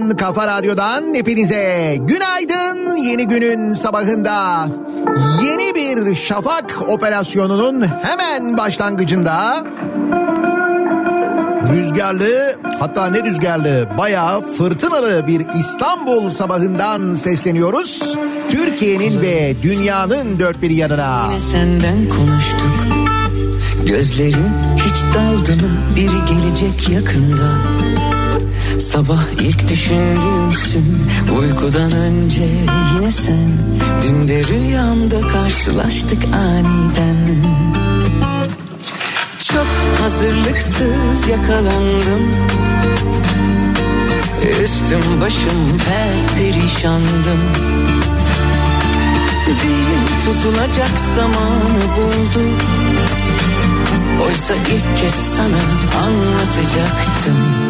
Radyosundan, kafa radyodan hepinize günaydın. Yeni günün sabahında yeni bir şafak operasyonunun hemen başlangıcında rüzgarlı hatta ne rüzgarlı bayağı fırtınalı bir İstanbul sabahından sesleniyoruz. Türkiye'nin ve dünyanın dört bir yanına. Yine senden konuştuk Gözlerim hiç daldı mı biri gelecek yakında Sabah ilk düşündüğümsün uykudan önce yine sen. Dün de rüyamda karşılaştık aniden. Çok hazırlıksız yakalandım. Üstüm başım per perişandım. Dil tutulacak zamanı buldu. Oysa ilk kez sana anlatacaktım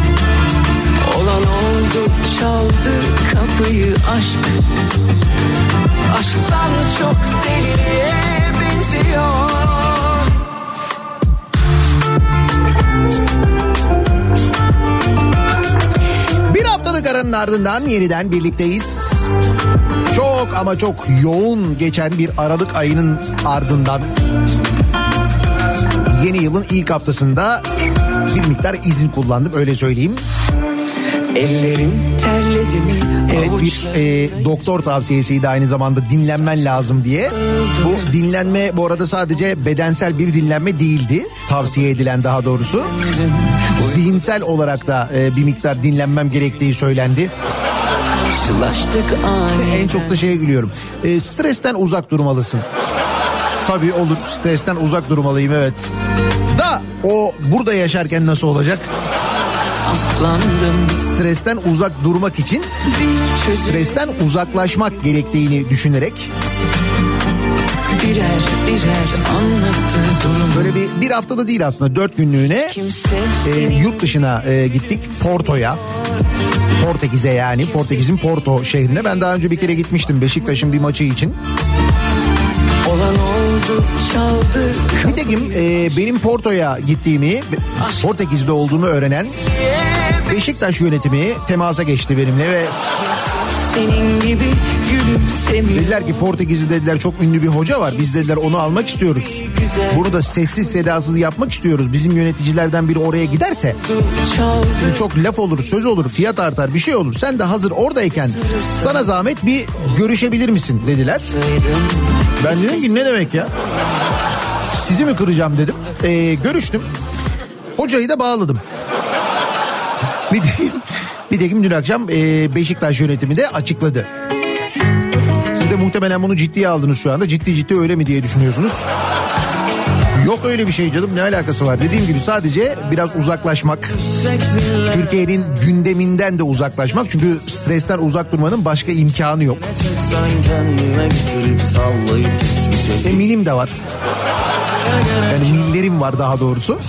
Olan oldu çaldı kapıyı aşk Aşktan çok deliliğe benziyor Bir haftalık aranın ardından yeniden birlikteyiz. Çok ama çok yoğun geçen bir Aralık ayının ardından yeni yılın ilk haftasında bir miktar izin kullandım öyle söyleyeyim. Ellerim terledi mi? Evet bir e, doktor tavsiyesiydi aynı zamanda dinlenmen lazım diye. Bu dinlenme bu arada sadece bedensel bir dinlenme değildi. Tavsiye edilen daha doğrusu. Zihinsel olarak da e, bir miktar dinlenmem gerektiği söylendi. Karşılaştık En çok da şeye gülüyorum. E, stresten uzak durmalısın. Tabii olur stresten uzak durmalıyım evet. Da o burada yaşarken nasıl olacak? Aslandım Stresten uzak durmak için stresten uzaklaşmak gerektiğini düşünerek Birer birer anlattı durum böyle bir bir haftada değil aslında dört günlüğüne e, yurt dışına e, gittik Porto'ya. Portekiz'e yani Portekiz'in Porto şehrine. Ben daha önce bir kere gitmiştim Beşiktaş'ın bir maçı için. Olan oldu çaldı Nitekim e, benim Porto'ya gittiğimi, Portekiz'de olduğumu öğrenen Beşiktaş yönetimi temasa geçti benimle ve senin gibi gülümsemiyor dediler ki Portekiz'de dediler çok ünlü bir hoca var. Biz dediler onu almak istiyoruz. Bunu da sessiz sedasız yapmak istiyoruz. Bizim yöneticilerden biri oraya giderse çok laf olur, söz olur, fiyat artar, bir şey olur. Sen de hazır oradayken sana zahmet bir görüşebilir misin dediler. Ben dedim ki ne demek ya? Sizi mi kıracağım dedim. Ee, görüştüm. Hocayı da bağladım. Bir de dün akşam e, Beşiktaş yönetimi de açıkladı. Siz de muhtemelen bunu ciddiye aldınız şu anda. Ciddi ciddi öyle mi diye düşünüyorsunuz. Yok öyle bir şey canım ne alakası var? Dediğim gibi sadece biraz uzaklaşmak. Türkiye'nin gündeminden de uzaklaşmak. Çünkü stresten uzak durmanın başka imkanı yok. E, milim de var. Yani millerim var daha doğrusu.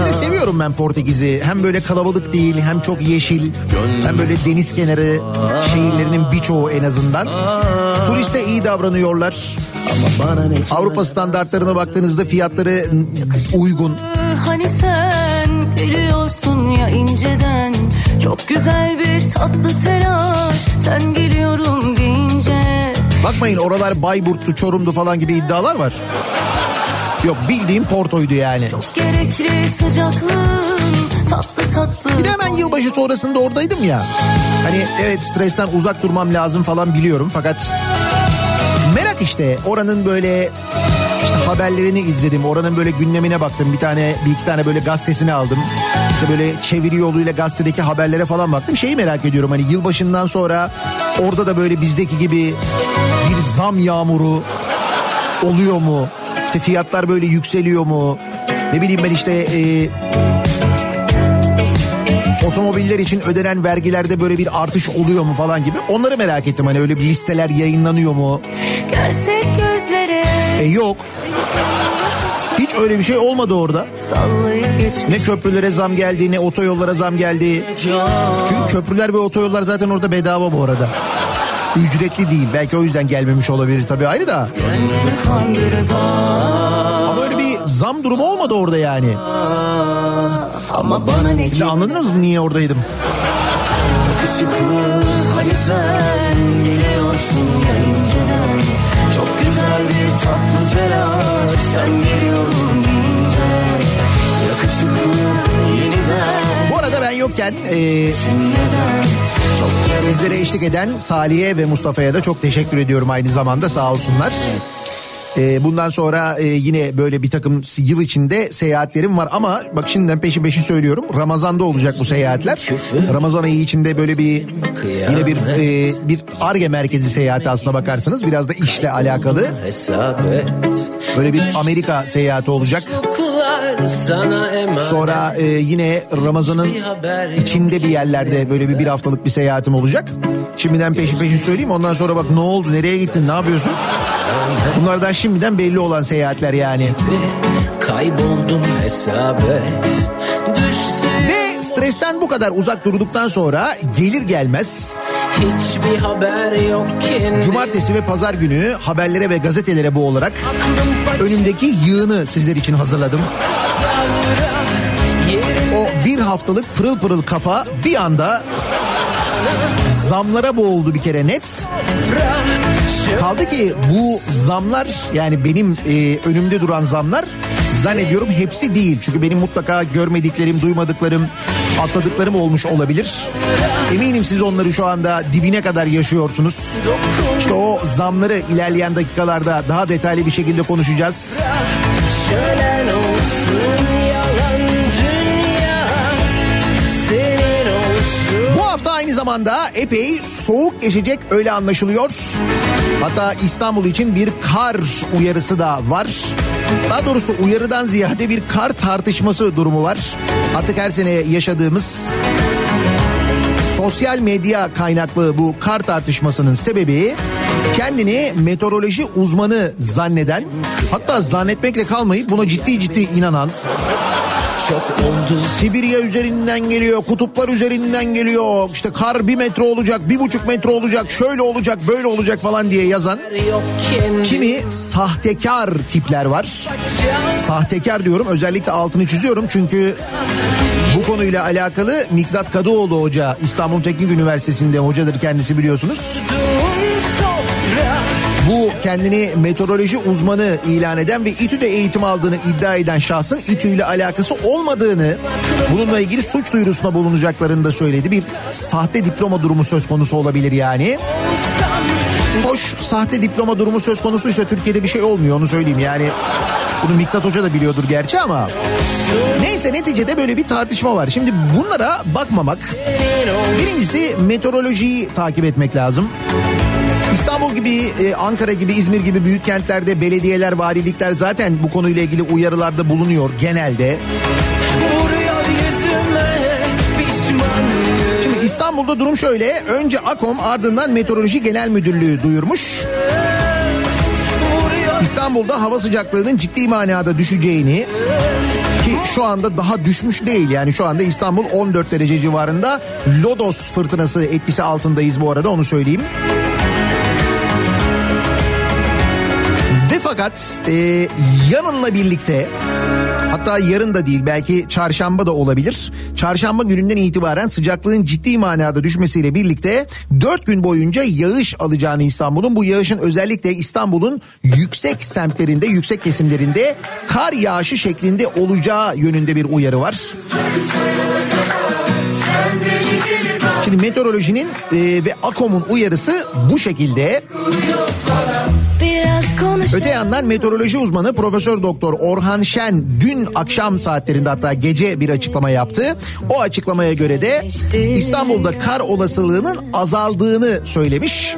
Bir de seviyorum ben Portekiz'i. Hem böyle kalabalık değil hem çok yeşil. Hem böyle deniz kenarı şehirlerinin birçoğu en azından. Turiste iyi davranıyorlar. Avrupa standartlarına baktığınızda fiyatları uygun. Hani sen biliyorsun ya inceden Çok güzel bir tatlı telaş Sen geliyorum deyince Bakmayın oralar Bayburt'tu, Çorum'du falan gibi iddialar var. Yok bildiğim Porto'ydu yani. Gerekli sıcaklığın tatlı tatlı Bir de hemen yılbaşı sonrasında oradaydım ya. Hani evet stresten uzak durmam lazım falan biliyorum fakat merak işte oranın böyle işte haberlerini izledim. Oranın böyle gündemine baktım. Bir tane bir iki tane böyle gazetesini aldım. İşte böyle çeviri yoluyla gazetedeki haberlere falan baktım. Şeyi merak ediyorum hani yılbaşından sonra orada da böyle bizdeki gibi bir zam yağmuru oluyor mu? İşte fiyatlar böyle yükseliyor mu? Ne bileyim ben işte e, otomobiller için ödenen vergilerde böyle bir artış oluyor mu falan gibi. Onları merak ettim hani öyle bir listeler yayınlanıyor mu? Gözlere E yok. Hiç öyle bir şey olmadı orada. Ne köprülere zam geldi ne otoyollara zam geldi. Çünkü köprüler ve otoyollar zaten orada bedava bu arada. Ücretli değil. Belki o yüzden gelmemiş olabilir tabii ayrı da. Ama öyle bir zam durumu olmadı orada yani. Ama bana ne Şimdi anladınız mı niye oradaydım? yakışıklı Hani sen biliyorsun ya inceden Çok güzel bir tatlı telaş. Sen geliyorum deyince Yakışıklı yeniden. Bu arada ben yokken e, Çok Sizlere eşlik eden Salih'e ve Mustafa'ya da çok teşekkür ediyorum aynı zamanda. Sağ olsunlar. Ee, bundan sonra e, yine böyle bir takım yıl içinde seyahatlerim var ama bak şimdiden peşi peşi söylüyorum. Ramazan'da olacak bu seyahatler. Ramazan ayı içinde böyle bir yine bir e, bir ARGE merkezi seyahati aslına bakarsanız biraz da işle alakalı. Böyle bir Amerika seyahati olacak. Sonra e, yine Ramazan'ın içinde bir yerlerde böyle bir bir haftalık bir seyahatim olacak. Şimdiden peşi peşi söyleyeyim ondan sonra bak ne oldu nereye gittin ne yapıyorsun? Bunlardan şimdiden belli olan seyahatler yani. Kayboldum hesap et. Düştü Ve stresten bu kadar uzak durduktan sonra gelir gelmez hiçbir haber yok ki. cumartesi ve pazar günü haberlere ve gazetelere bu olarak önümdeki yığını sizler için hazırladım. O bir haftalık pırıl pırıl kafa bir anda zamlara boğuldu bir kere net. Kaldı ki bu zamlar yani benim e, önümde duran zamlar zannediyorum hepsi değil. Çünkü benim mutlaka görmediklerim, duymadıklarım, atladıklarım olmuş olabilir. Eminim siz onları şu anda dibine kadar yaşıyorsunuz. İşte o zamları ilerleyen dakikalarda daha detaylı bir şekilde konuşacağız. Şölen zamanda epey soğuk geçecek öyle anlaşılıyor. Hatta İstanbul için bir kar uyarısı da var. Daha doğrusu uyarıdan ziyade bir kar tartışması durumu var. Artık her sene yaşadığımız sosyal medya kaynaklı bu kar tartışmasının sebebi kendini meteoroloji uzmanı zanneden hatta zannetmekle kalmayıp buna ciddi ciddi inanan Çok oldu Sibirya üzerinden geliyor, kutuplar üzerinden geliyor. İşte kar bir metre olacak, bir buçuk metre olacak, şöyle olacak, böyle olacak falan diye yazan kimi sahtekar tipler var. Sahtekar diyorum özellikle altını çiziyorum çünkü bu konuyla alakalı Miktat Kadıoğlu Hoca İstanbul Teknik Üniversitesi'nde hocadır kendisi biliyorsunuz. Bu kendini meteoroloji uzmanı ilan eden ve İTÜ'de eğitim aldığını iddia eden şahsın İTÜ ile alakası olmadığını bununla ilgili suç duyurusuna bulunacaklarını da söyledi. Bir sahte diploma durumu söz konusu olabilir yani. Hoş sahte diploma durumu söz konusuysa Türkiye'de bir şey olmuyor onu söyleyeyim yani. Bunu Miktat Hoca da biliyordur gerçi ama. Neyse neticede böyle bir tartışma var. Şimdi bunlara bakmamak. Birincisi meteorolojiyi takip etmek lazım. İstanbul gibi, e, Ankara gibi, İzmir gibi büyük kentlerde belediyeler, valilikler zaten bu konuyla ilgili uyarılarda bulunuyor genelde. Şimdi İstanbul'da durum şöyle. Önce AKOM ardından Meteoroloji Genel Müdürlüğü duyurmuş. İstanbul'da hava sıcaklığının ciddi manada düşeceğini ki şu anda daha düşmüş değil yani şu anda İstanbul 14 derece civarında Lodos fırtınası etkisi altındayız bu arada onu söyleyeyim. Fakat e, yanınla birlikte hatta yarın da değil belki çarşamba da olabilir. Çarşamba gününden itibaren sıcaklığın ciddi manada düşmesiyle birlikte 4 gün boyunca yağış alacağını İstanbul'un bu yağışın özellikle İstanbul'un yüksek semtlerinde yüksek kesimlerinde kar yağışı şeklinde olacağı yönünde bir uyarı var. Şimdi meteorolojinin e, ve AKOM'un uyarısı bu şekilde. Konuş. Öte yandan meteoroloji uzmanı Profesör Doktor Orhan Şen dün akşam saatlerinde hatta gece bir açıklama yaptı. O açıklamaya göre de İstanbul'da kar olasılığının azaldığını söylemiş.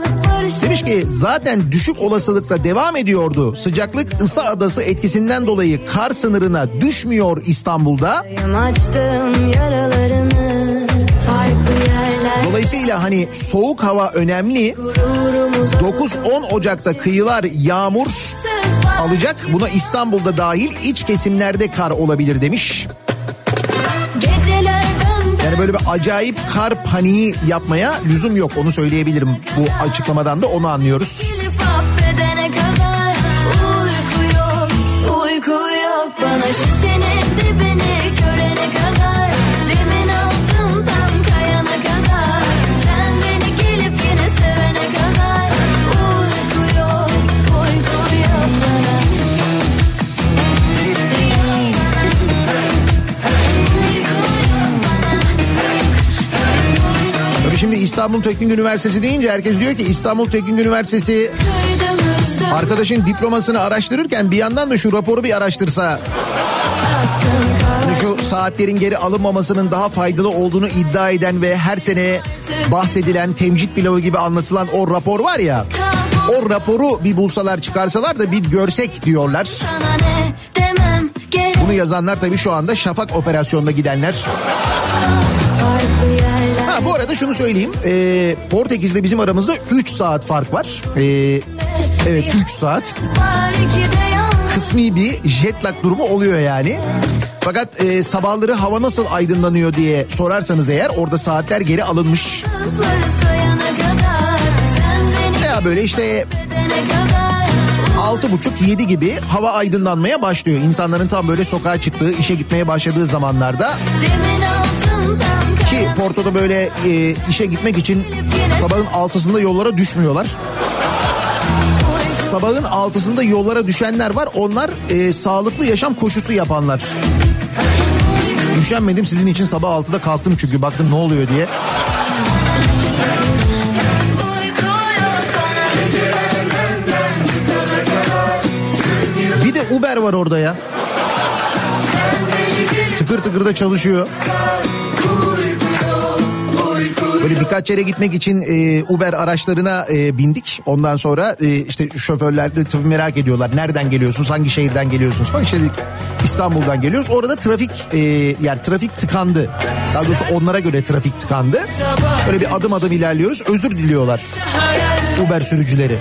Demiş ki zaten düşük olasılıkla devam ediyordu. Sıcaklık ısı adası etkisinden dolayı kar sınırına düşmüyor İstanbul'da. Açtım yaralarını farklı yerler. Dolayısıyla hani soğuk hava önemli. Gururumuz 9-10 Ocak'ta kıyılar yağmur alacak. Buna İstanbul'da dahil iç kesimlerde kar olabilir demiş. Yani böyle bir acayip kar paniği yapmaya lüzum yok onu söyleyebilirim. Bu açıklamadan da onu anlıyoruz. uyku yok, bana şişenin dibini şimdi İstanbul Teknik Üniversitesi deyince herkes diyor ki İstanbul Teknik Üniversitesi arkadaşın diplomasını araştırırken bir yandan da şu raporu bir araştırsa. Hani şu saatlerin geri alınmamasının daha faydalı olduğunu iddia eden ve her sene bahsedilen temcit pilavı gibi anlatılan o rapor var ya. O raporu bir bulsalar çıkarsalar da bir görsek diyorlar. Bunu yazanlar tabii şu anda Şafak operasyonuna gidenler. Ha bu arada şunu söyleyeyim. Ee, Portekiz'de bizim aramızda 3 saat fark var. Ee, evet 3 saat. Kısmi bir jet lag durumu oluyor yani. Fakat e, sabahları hava nasıl aydınlanıyor diye sorarsanız eğer orada saatler geri alınmış. Veya böyle işte altı buçuk yedi gibi hava aydınlanmaya başlıyor. İnsanların tam böyle sokağa çıktığı, işe gitmeye başladığı zamanlarda Zemin altından Porto'da böyle e, işe gitmek için sabahın altısında yollara düşmüyorlar. Sabahın altısında yollara düşenler var. Onlar e, sağlıklı yaşam koşusu yapanlar. Üşenmedim sizin için sabah 6'da kalktım çünkü baktım ne oluyor diye. Bir de Uber var orada ya. Tıkır tıkır da çalışıyor. Böyle birkaç yere gitmek için e, Uber araçlarına e, bindik. Ondan sonra e, işte şoförler de tabii merak ediyorlar. Nereden geliyorsunuz? Hangi şehirden geliyorsunuz falan. İşte İstanbul'dan geliyoruz. Orada trafik e, yani trafik tıkandı. Daha doğrusu onlara göre trafik tıkandı. Böyle bir adım adım ilerliyoruz. Özür diliyorlar Uber sürücüleri.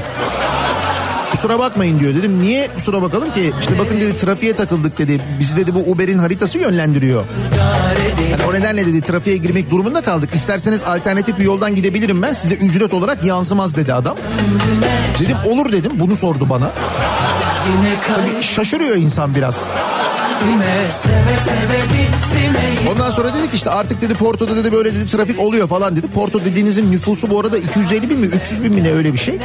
Kusura bakmayın diyor. Dedim niye kusura bakalım ki? İşte bakın dedi trafiğe takıldık dedi. Bizi dedi bu Uber'in haritası yönlendiriyor. Yani o nedenle dedi trafiğe girmek durumunda kaldık. İsterseniz alternatif bir yoldan gidebilirim ben. Size ücret olarak yansımaz dedi adam. Dedim olur dedim. Bunu sordu bana. Yine kalbime Şaşırıyor insan biraz. Ondan sonra dedik işte artık dedi Porto'da dedi böyle dedi trafik oluyor falan dedi. Porto dediğinizin nüfusu bu arada 250 bin mi 300 bin mi ne öyle bir şey.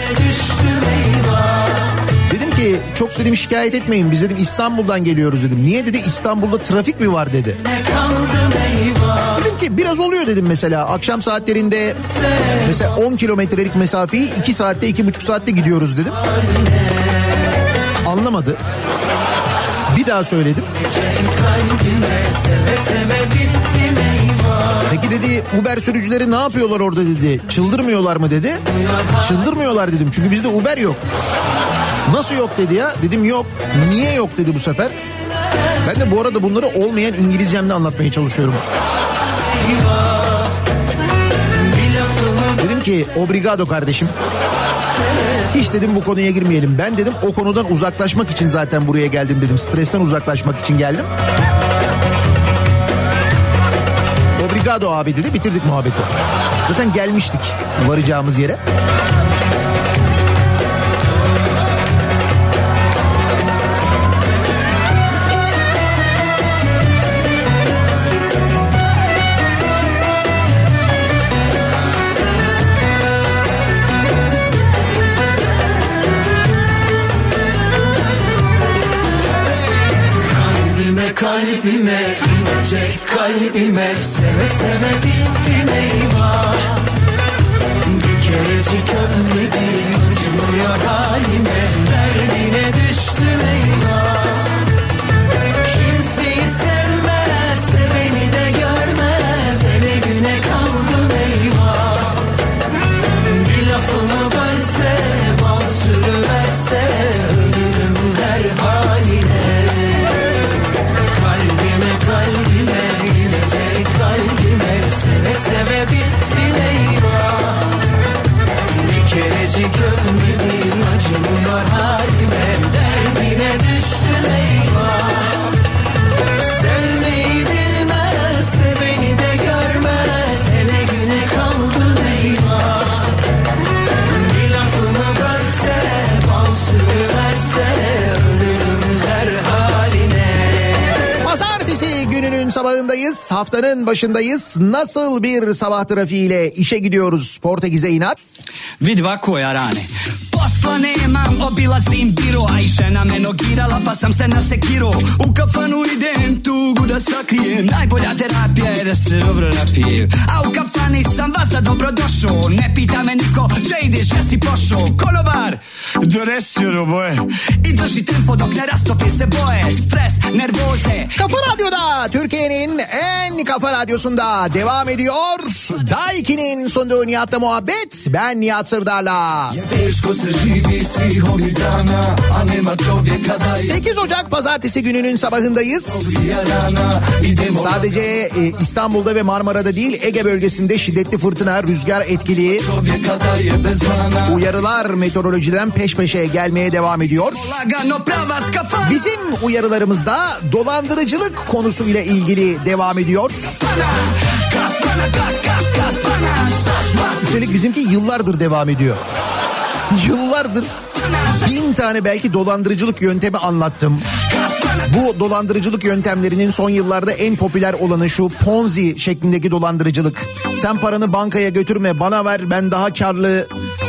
Ki çok dedim şikayet etmeyin biz dedim İstanbul'dan geliyoruz dedim. Niye dedi İstanbul'da trafik mi var dedi. Dedim ki biraz oluyor dedim mesela akşam saatlerinde mesela 10 kilometrelik mesafeyi 2 saatte 2,5 saatte gidiyoruz dedim. Anlamadı. Bir daha söyledim. Peki dedi Uber sürücüleri ne yapıyorlar orada dedi. Çıldırmıyorlar mı dedi. Çıldırmıyorlar dedim çünkü bizde Uber yok. Nasıl yok dedi ya. Dedim yok. Niye yok dedi bu sefer. Ben de bu arada bunları olmayan İngilizcemle anlatmaya çalışıyorum. Dedim ki obrigado kardeşim. Hiç dedim bu konuya girmeyelim. Ben dedim o konudan uzaklaşmak için zaten buraya geldim dedim. Stresten uzaklaşmak için geldim. Obrigado abi dedi bitirdik muhabbeti. Zaten gelmiştik varacağımız yere. Kalbime inecek kalbime seve seve bittim eyvah. Bir kerecik öpmedin acımıyor halime derdine başındayız. Nasıl bir sabah trafiğiyle işe gidiyoruz Portekiz'e inat? Vidi va Kafa nemam Obilazim biro A i žena me nogirala pa sam se nasekiro U kafanu idem tugu da sakrijem Najbolja terapija je da se dobro napijem A u kafani sam vas da dobro došao Ne pita me niko Če ideš, gdje si pošao Konobar, donesi ono boje I drži tempo dok ne rastopi se boje Stres, nervoze Kafa Radyo'da Türkiye'nin en kafa radyosunda devam ediyor. Daiki'nin sunduğu Nihat'la muhabbet. Ben Nihat Sırdar'la. Teško se živi svih ovih dana A nema čovjeka da je 8 Ocak pazartesi gününün sabahındayız. Sadece e, İstanbul'da ve Marmara'da değil Ege bölgesinde şiddetli fırtına, rüzgar etkili. Uyarılar meteorolojiden peş peşe gelmeye devam ediyor. Bizim uyarılarımızda dolandırıcılık konusuyla ilgili devam ediyor. Üstelik bizimki yıllardır devam ediyor. Yıllardır bin tane belki dolandırıcılık yöntemi anlattım. Bu dolandırıcılık yöntemlerinin son yıllarda en popüler olanı şu Ponzi şeklindeki dolandırıcılık. Sen paranı bankaya götürme bana ver ben daha karlı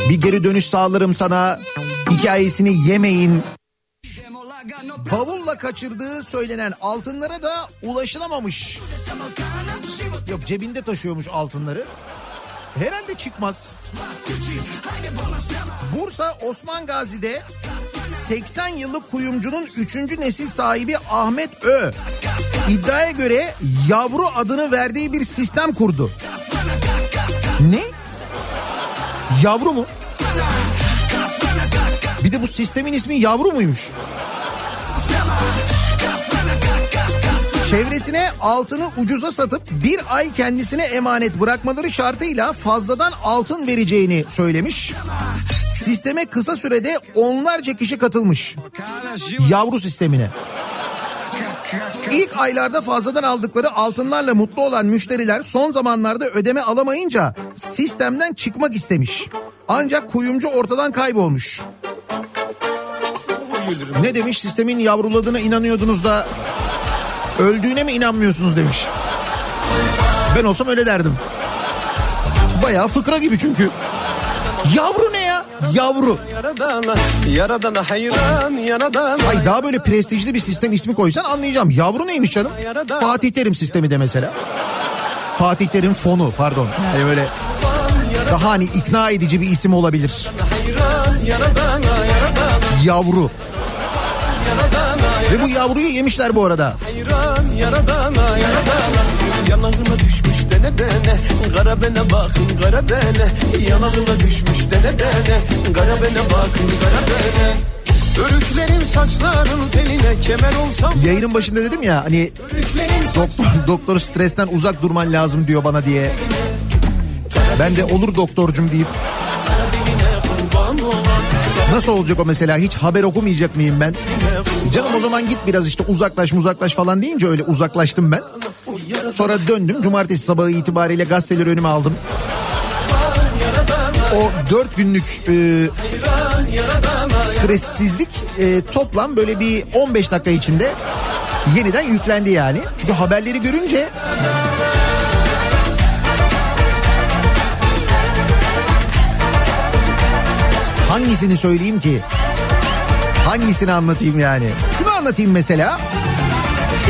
bir geri dönüş sağlarım sana hikayesini yemeyin. Bavulla kaçırdığı söylenen altınlara da ulaşılamamış. Yok cebinde taşıyormuş altınları. Herhalde çıkmaz. Bursa Osman Gazi'de 80 yıllık kuyumcunun 3. nesil sahibi Ahmet Ö. iddiaya göre yavru adını verdiği bir sistem kurdu. Ne? Yavru mu? Bir de bu sistemin ismi yavru muymuş? Çevresine altını ucuza satıp bir ay kendisine emanet bırakmaları şartıyla fazladan altın vereceğini söylemiş. Sisteme kısa sürede onlarca kişi katılmış. Yavru sistemine. İlk aylarda fazladan aldıkları altınlarla mutlu olan müşteriler son zamanlarda ödeme alamayınca sistemden çıkmak istemiş. Ancak kuyumcu ortadan kaybolmuş. Ne demiş sistemin yavruladığına inanıyordunuz da öldüğüne mi inanmıyorsunuz demiş. Ben olsam öyle derdim. Bayağı fıkra gibi çünkü. Yavru ne ya? Yavru. Yaradana, yaradana hayran, yaradana. Ay daha böyle prestijli bir sistem ismi koysan anlayacağım. Yavru neymiş canım? Fatih Terim sistemi de mesela. Fatih Terim fonu pardon. Yani böyle daha hani ikna edici bir isim olabilir. Yaradana, yaradana, Yavru. Ve bu yavruyu yemişler bu arada. hayran, yaradana, yaradana. Yanağına düşmüş dene dene, kara bene bakın kara bene. Yanağına düşmüş dene dene, kara bene bakın kara bene. Örüklerin saçların teline kemer olsam. Yayının başında dedim ya hani doktor, doktor stresten uzak durman lazım diyor bana diye. Ben de olur doktorcum deyip. Nasıl olacak o mesela hiç haber okumayacak mıyım ben? Canım o zaman git biraz işte uzaklaş uzaklaş falan deyince öyle uzaklaştım ben. Sonra döndüm cumartesi sabahı itibariyle gazeteleri önüme aldım. O dört günlük e, stressizlik e, toplam böyle bir 15 dakika içinde yeniden yüklendi yani. Çünkü haberleri görünce hangisini söyleyeyim ki? Hangisini anlatayım yani? Şunu anlatayım mesela.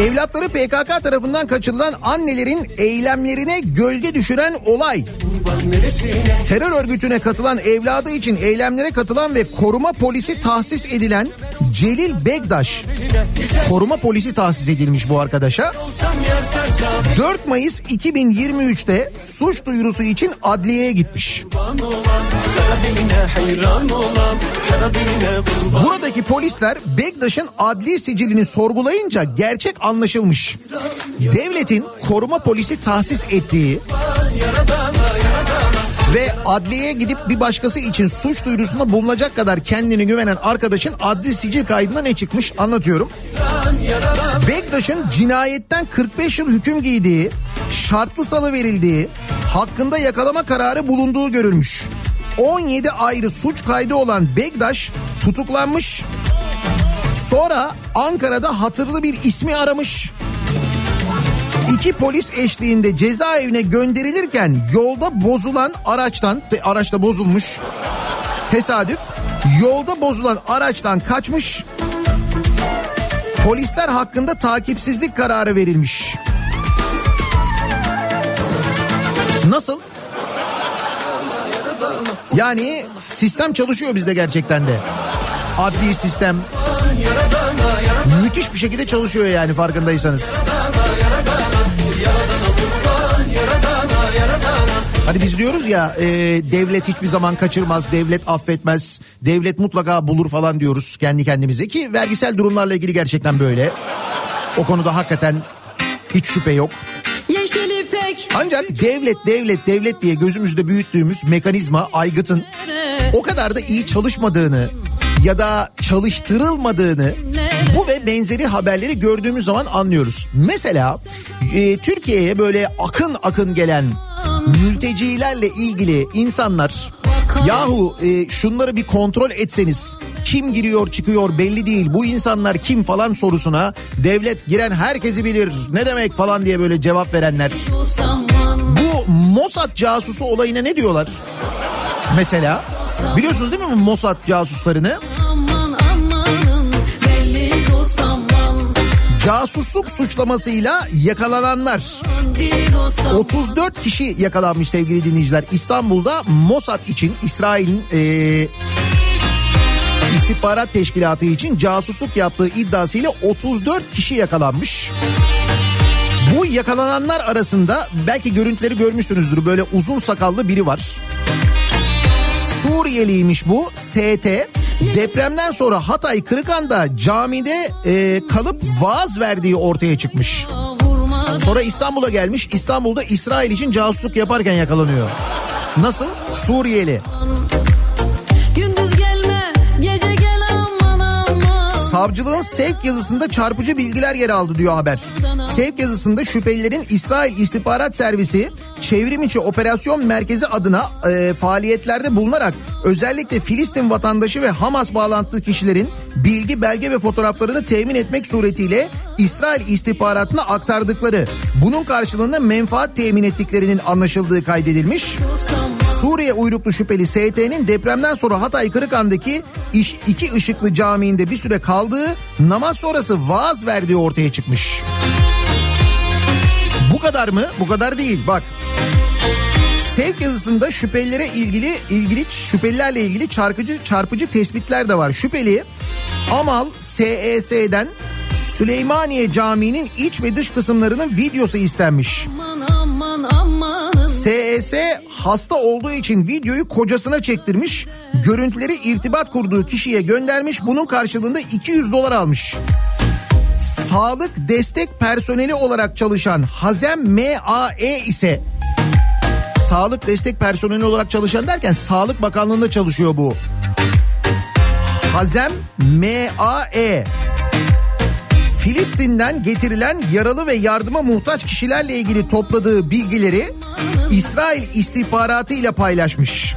Evlatları PKK tarafından kaçırılan annelerin eylemlerine gölge düşüren olay. Terör örgütüne katılan evladı için eylemlere katılan ve koruma polisi tahsis edilen Celil Begdaş. Koruma polisi tahsis edilmiş bu arkadaşa. 4 Mayıs 2023'te suç duyurusu için adliyeye gitmiş. Buradaki polisler Begdaş'ın adli sicilini sorgulayınca gerçek anlaşılmış. Devletin koruma polisi tahsis ettiği ve adliyeye gidip bir başkası için suç duyurusunda bulunacak kadar kendini güvenen arkadaşın adli sicil kaydına ne çıkmış anlatıyorum. Bektaş'ın cinayetten 45 yıl hüküm giydiği, şartlı salı verildiği, hakkında yakalama kararı bulunduğu görülmüş. 17 ayrı suç kaydı olan Bektaş tutuklanmış. Sonra Ankara'da hatırlı bir ismi aramış. İki polis eşliğinde cezaevine gönderilirken yolda bozulan araçtan, te- araçta bozulmuş tesadüf Yolda bozulan araçtan kaçmış. Polisler hakkında takipsizlik kararı verilmiş. Nasıl? Yani sistem çalışıyor bizde gerçekten de. Adli sistem müthiş bir şekilde çalışıyor yani farkındaysanız. Hani biz diyoruz ya e, devlet hiçbir zaman kaçırmaz, devlet affetmez, devlet mutlaka bulur falan diyoruz kendi kendimize ki vergisel durumlarla ilgili gerçekten böyle. O konuda hakikaten hiç şüphe yok. Ancak devlet devlet devlet diye gözümüzde büyüttüğümüz mekanizma aygıtın o kadar da iyi çalışmadığını ya da çalıştırılmadığını bu ve benzeri haberleri gördüğümüz zaman anlıyoruz. Mesela e, Türkiye'ye böyle akın akın gelen mültecilerle ilgili insanlar yahu e, şunları bir kontrol etseniz kim giriyor çıkıyor belli değil bu insanlar kim falan sorusuna devlet giren herkesi bilir ne demek falan diye böyle cevap verenler bu Mossad casusu olayına ne diyorlar? Mesela biliyorsunuz değil mi Mossad casuslarını? Casusluk suçlamasıyla yakalananlar Di dost aman 34 kişi yakalanmış sevgili dinleyiciler. İstanbul'da Mossad için İsrail'in eee istihbarat teşkilatı için casusluk yaptığı iddiasıyla 34 kişi yakalanmış. Bu yakalananlar arasında belki görüntüleri görmüşsünüzdür böyle uzun sakallı biri var. Suriyeliymiş bu ST. Depremden sonra Hatay Kırıkan'da camide e, kalıp vaaz verdiği ortaya çıkmış. Sonra İstanbul'a gelmiş. İstanbul'da İsrail için casusluk yaparken yakalanıyor. Nasıl? Suriyeli. Savcılığın sevk yazısında çarpıcı bilgiler yer aldı diyor haber. Sevk yazısında şüphelilerin İsrail İstihbarat Servisi çevrim içi operasyon merkezi adına e, faaliyetlerde bulunarak özellikle Filistin vatandaşı ve Hamas bağlantılı kişilerin bilgi, belge ve fotoğraflarını temin etmek suretiyle İsrail istihbaratına aktardıkları, bunun karşılığında menfaat temin ettiklerinin anlaşıldığı kaydedilmiş. Suriye uyruklu şüpheli ST'nin depremden sonra Hatay Kırıkan'daki iş, iki ışıklı camiinde bir süre kaldığı namaz sonrası vaaz verdiği ortaya çıkmış. Bu kadar mı? Bu kadar değil bak. Sevk yazısında şüphelilere ilgili ilgili şüphelilerle ilgili çarpıcı çarpıcı tespitler de var. Şüpheli Amal SES'den Süleymaniye Camii'nin iç ve dış kısımlarının videosu istenmiş. aman aman amanın SES hasta olduğu için videoyu kocasına çektirmiş. Görüntüleri irtibat kurduğu kişiye göndermiş. Bunun karşılığında 200 dolar almış. Sağlık destek personeli olarak çalışan Hazem MAE ise sağlık destek personeli olarak çalışan derken Sağlık Bakanlığı'nda çalışıyor bu. Hazem MAE Filistin'den getirilen yaralı ve yardıma muhtaç kişilerle ilgili topladığı bilgileri İsrail istihbaratı ile paylaşmış.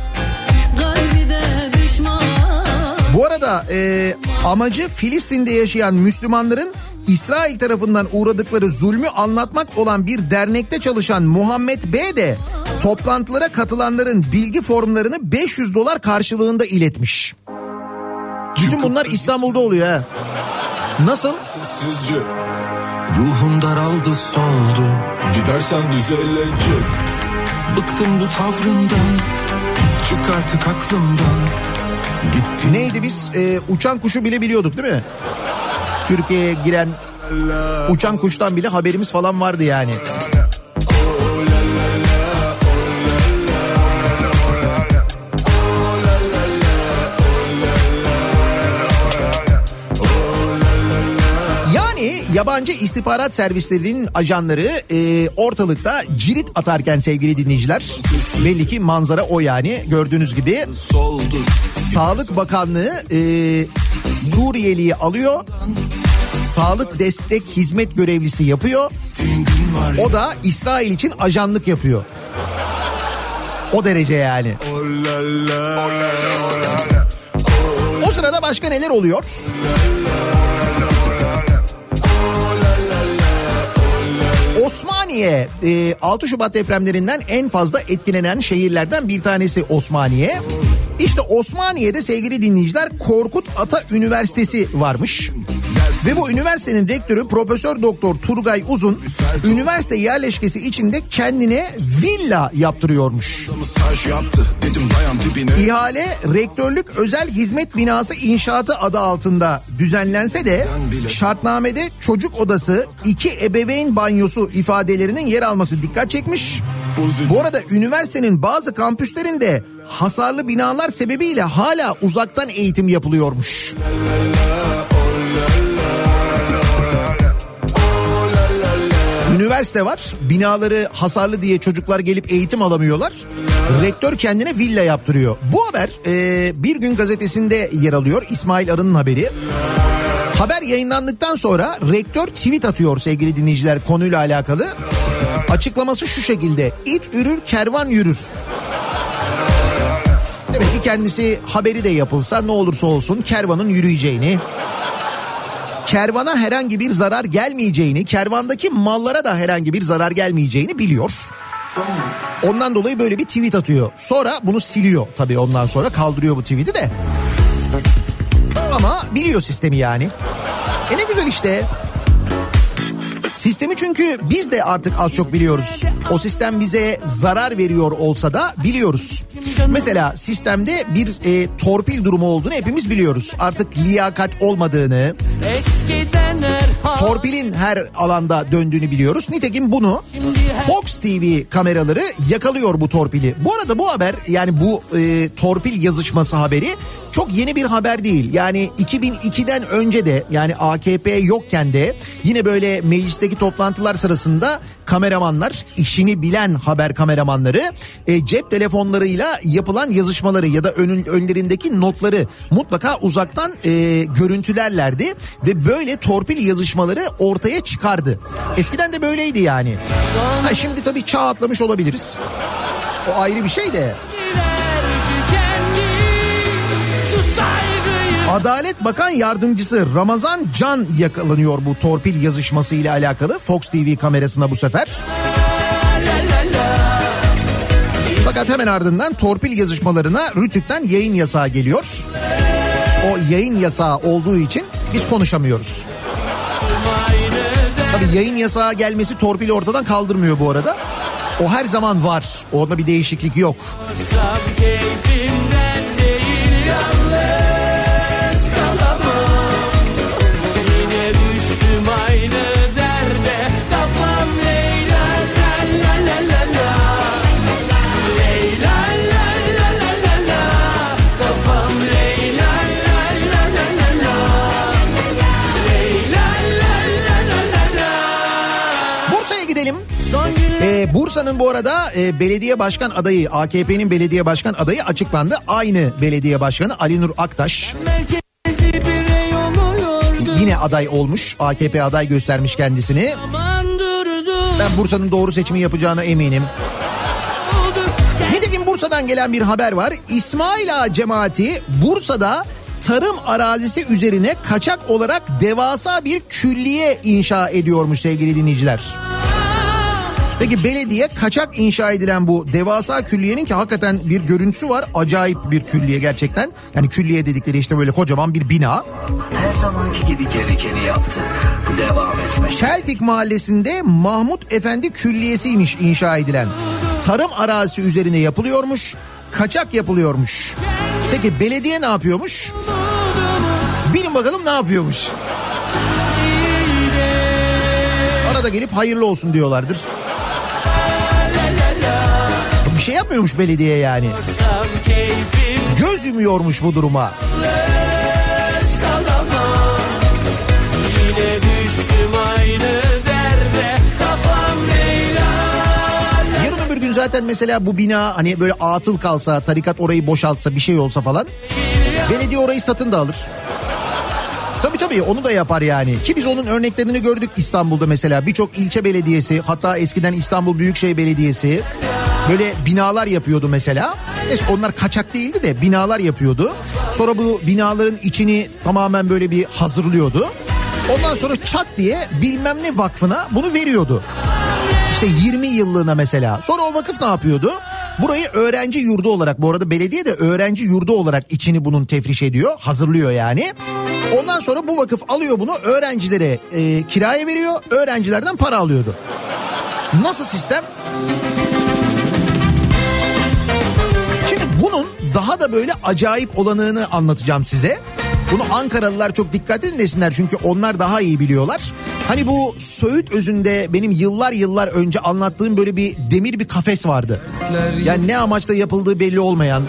Bu arada e, amacı Filistin'de yaşayan Müslümanların İsrail tarafından uğradıkları zulmü anlatmak olan bir dernekte çalışan Muhammed B de toplantılara katılanların bilgi formlarını 500 dolar karşılığında iletmiş. Bütün bunlar İstanbul'da oluyor ha. Nasıl? Sizce Ruhum daraldı soldu. Gidersen düzelecek Bıktım bu tavrından. Çık artık aklımdan. Gitti. Neydi biz? E, uçan kuşu bile biliyorduk değil mi? Türkiye'ye giren uçan kuştan bile haberimiz falan vardı yani. Yabancı istihbarat servislerinin ajanları e, ortalıkta cirit atarken sevgili dinleyiciler belli ki manzara o yani gördüğünüz gibi Sağlık Bakanlığı e, Suriyeliyi alıyor. Sağlık destek hizmet görevlisi yapıyor. O da İsrail için ajanlık yapıyor. O derece yani. O sırada başka neler oluyor? Osmaniye e, 6 Şubat depremlerinden en fazla etkilenen şehirlerden bir tanesi Osmaniye. İşte Osmaniye'de sevgili dinleyiciler Korkut Ata Üniversitesi varmış. Ve bu üniversitenin rektörü Profesör Doktor Turgay Uzun üniversite yerleşkesi içinde kendine villa yaptırıyormuş. İhale rektörlük özel hizmet binası inşaatı adı altında düzenlense de şartnamede çocuk odası iki ebeveyn banyosu ifadelerinin yer alması dikkat çekmiş. Bu arada üniversitenin bazı kampüslerinde hasarlı binalar sebebiyle hala uzaktan eğitim yapılıyormuş. Üniversite var. Binaları hasarlı diye çocuklar gelip eğitim alamıyorlar. Rektör kendine villa yaptırıyor. Bu haber e, bir gün gazetesinde yer alıyor. İsmail Arı'nın haberi. Haber yayınlandıktan sonra rektör tweet atıyor sevgili dinleyiciler konuyla alakalı. Açıklaması şu şekilde. İt ürür kervan yürür. Demek ki kendisi haberi de yapılsa ne olursa olsun kervanın yürüyeceğini, kervana herhangi bir zarar gelmeyeceğini, kervandaki mallara da herhangi bir zarar gelmeyeceğini biliyor. Ondan dolayı böyle bir tweet atıyor. Sonra bunu siliyor tabii ondan sonra kaldırıyor bu tweet'i de. Ama biliyor sistemi yani. E ne güzel işte. Sistemi çünkü biz de artık az çok biliyoruz. O sistem bize zarar veriyor olsa da biliyoruz. Mesela sistemde bir e, torpil durumu olduğunu hepimiz biliyoruz. Artık liyakat olmadığını, torpilin her alanda döndüğünü biliyoruz. Nitekim bunu Fox TV kameraları yakalıyor bu torpili. Bu arada bu haber yani bu e, torpil yazışması haberi çok yeni bir haber değil. Yani 2002'den önce de yani AKP yokken de yine böyle meclisteki toplantılar sırasında kameramanlar işini bilen haber kameramanları e, cep telefonlarıyla yapılan yazışmaları ya da önün, önlerindeki notları mutlaka uzaktan e, görüntülerlerdi ve böyle torpil yazışmaları ortaya çıkardı. Eskiden de böyleydi yani. Ha, şimdi tabii çağ atlamış olabiliriz. O ayrı bir şey de. Adalet Bakan Yardımcısı Ramazan Can yakalanıyor bu torpil yazışması ile alakalı Fox TV kamerasına bu sefer. Fakat hemen ardından torpil yazışmalarına Rütük'ten yayın yasağı geliyor. O yayın yasağı olduğu için biz konuşamıyoruz. Tabii yayın yasağı gelmesi torpili ortadan kaldırmıyor bu arada. O her zaman var. Orada bir değişiklik yok. Sab Bursa'nın bu arada e, belediye başkan adayı AKP'nin belediye başkan adayı açıklandı. Aynı belediye başkanı Ali Nur Aktaş yine aday olmuş. AKP aday göstermiş kendisini. Ben Bursa'nın doğru seçimi yapacağına eminim. Nitekim Bursa'dan gelen bir haber var. İsmail Ağa cemaati Bursa'da tarım arazisi üzerine kaçak olarak devasa bir külliye inşa ediyormuş sevgili dinleyiciler. Peki belediye kaçak inşa edilen bu devasa külliyenin ki hakikaten bir görüntüsü var. Acayip bir külliye gerçekten. Yani külliye dedikleri işte böyle kocaman bir bina. Her zamanki gibi gerekeni yaptı. Devam etmek. Çeltik mahallesinde Mahmut Efendi Külliyesiymiş inşa edilen. Tarım arazisi üzerine yapılıyormuş. Kaçak yapılıyormuş. Peki belediye ne yapıyormuş? Bilin bakalım ne yapıyormuş? Arada gelip hayırlı olsun diyorlardır. Bir şey yapmıyormuş belediye yani. Göz yumuyormuş bu duruma. Yarın öbür gün zaten mesela bu bina hani böyle atıl kalsa, tarikat orayı boşaltsa bir şey olsa falan belediye orayı satın da alır. Tabii tabii onu da yapar yani. Ki biz onun örneklerini gördük İstanbul'da mesela. Birçok ilçe belediyesi hatta eskiden İstanbul Büyükşehir Belediyesi böyle binalar yapıyordu mesela. Neyse onlar kaçak değildi de binalar yapıyordu. Sonra bu binaların içini tamamen böyle bir hazırlıyordu. Ondan sonra çat diye bilmem ne vakfına bunu veriyordu. İşte 20 yıllığına mesela. Sonra o vakıf ne yapıyordu? Burayı öğrenci yurdu olarak bu arada belediye de öğrenci yurdu olarak içini bunun tefriş ediyor. Hazırlıyor yani. Ondan sonra bu vakıf alıyor bunu öğrencilere e, kiraya veriyor. Öğrencilerden para alıyordu. Nasıl sistem? Daha da böyle acayip olanını anlatacağım size. Bunu Ankaralılar çok dikkat dinlesinler çünkü onlar daha iyi biliyorlar. Hani bu Söğüt özünde benim yıllar yıllar önce anlattığım böyle bir demir bir kafes vardı. Yani ne amaçla yapıldığı belli olmayan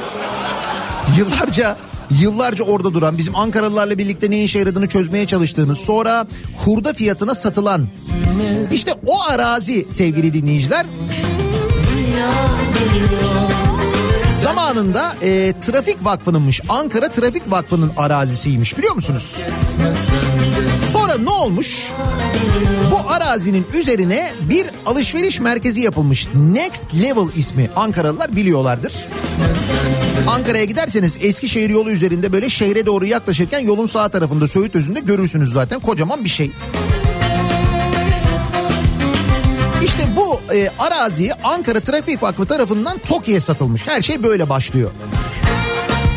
yıllarca yıllarca orada duran bizim Ankaralılarla birlikte ne işe yaradığını çözmeye çalıştığımız sonra hurda fiyatına satılan işte o arazi sevgili dinleyiciler Zamanında e, Trafik Vakfı'nınmış Ankara Trafik Vakfı'nın arazisiymiş biliyor musunuz? Sonra ne olmuş? Bu arazinin üzerine bir alışveriş merkezi yapılmış. Next Level ismi Ankaralılar biliyorlardır. Ankara'ya giderseniz Eskişehir yolu üzerinde böyle şehre doğru yaklaşırken yolun sağ tarafında Söğüt özünde görürsünüz zaten kocaman bir şey. İşte bu e, arazi Ankara Trafik Vakfı tarafından TOKİ'ye satılmış. Her şey böyle başlıyor.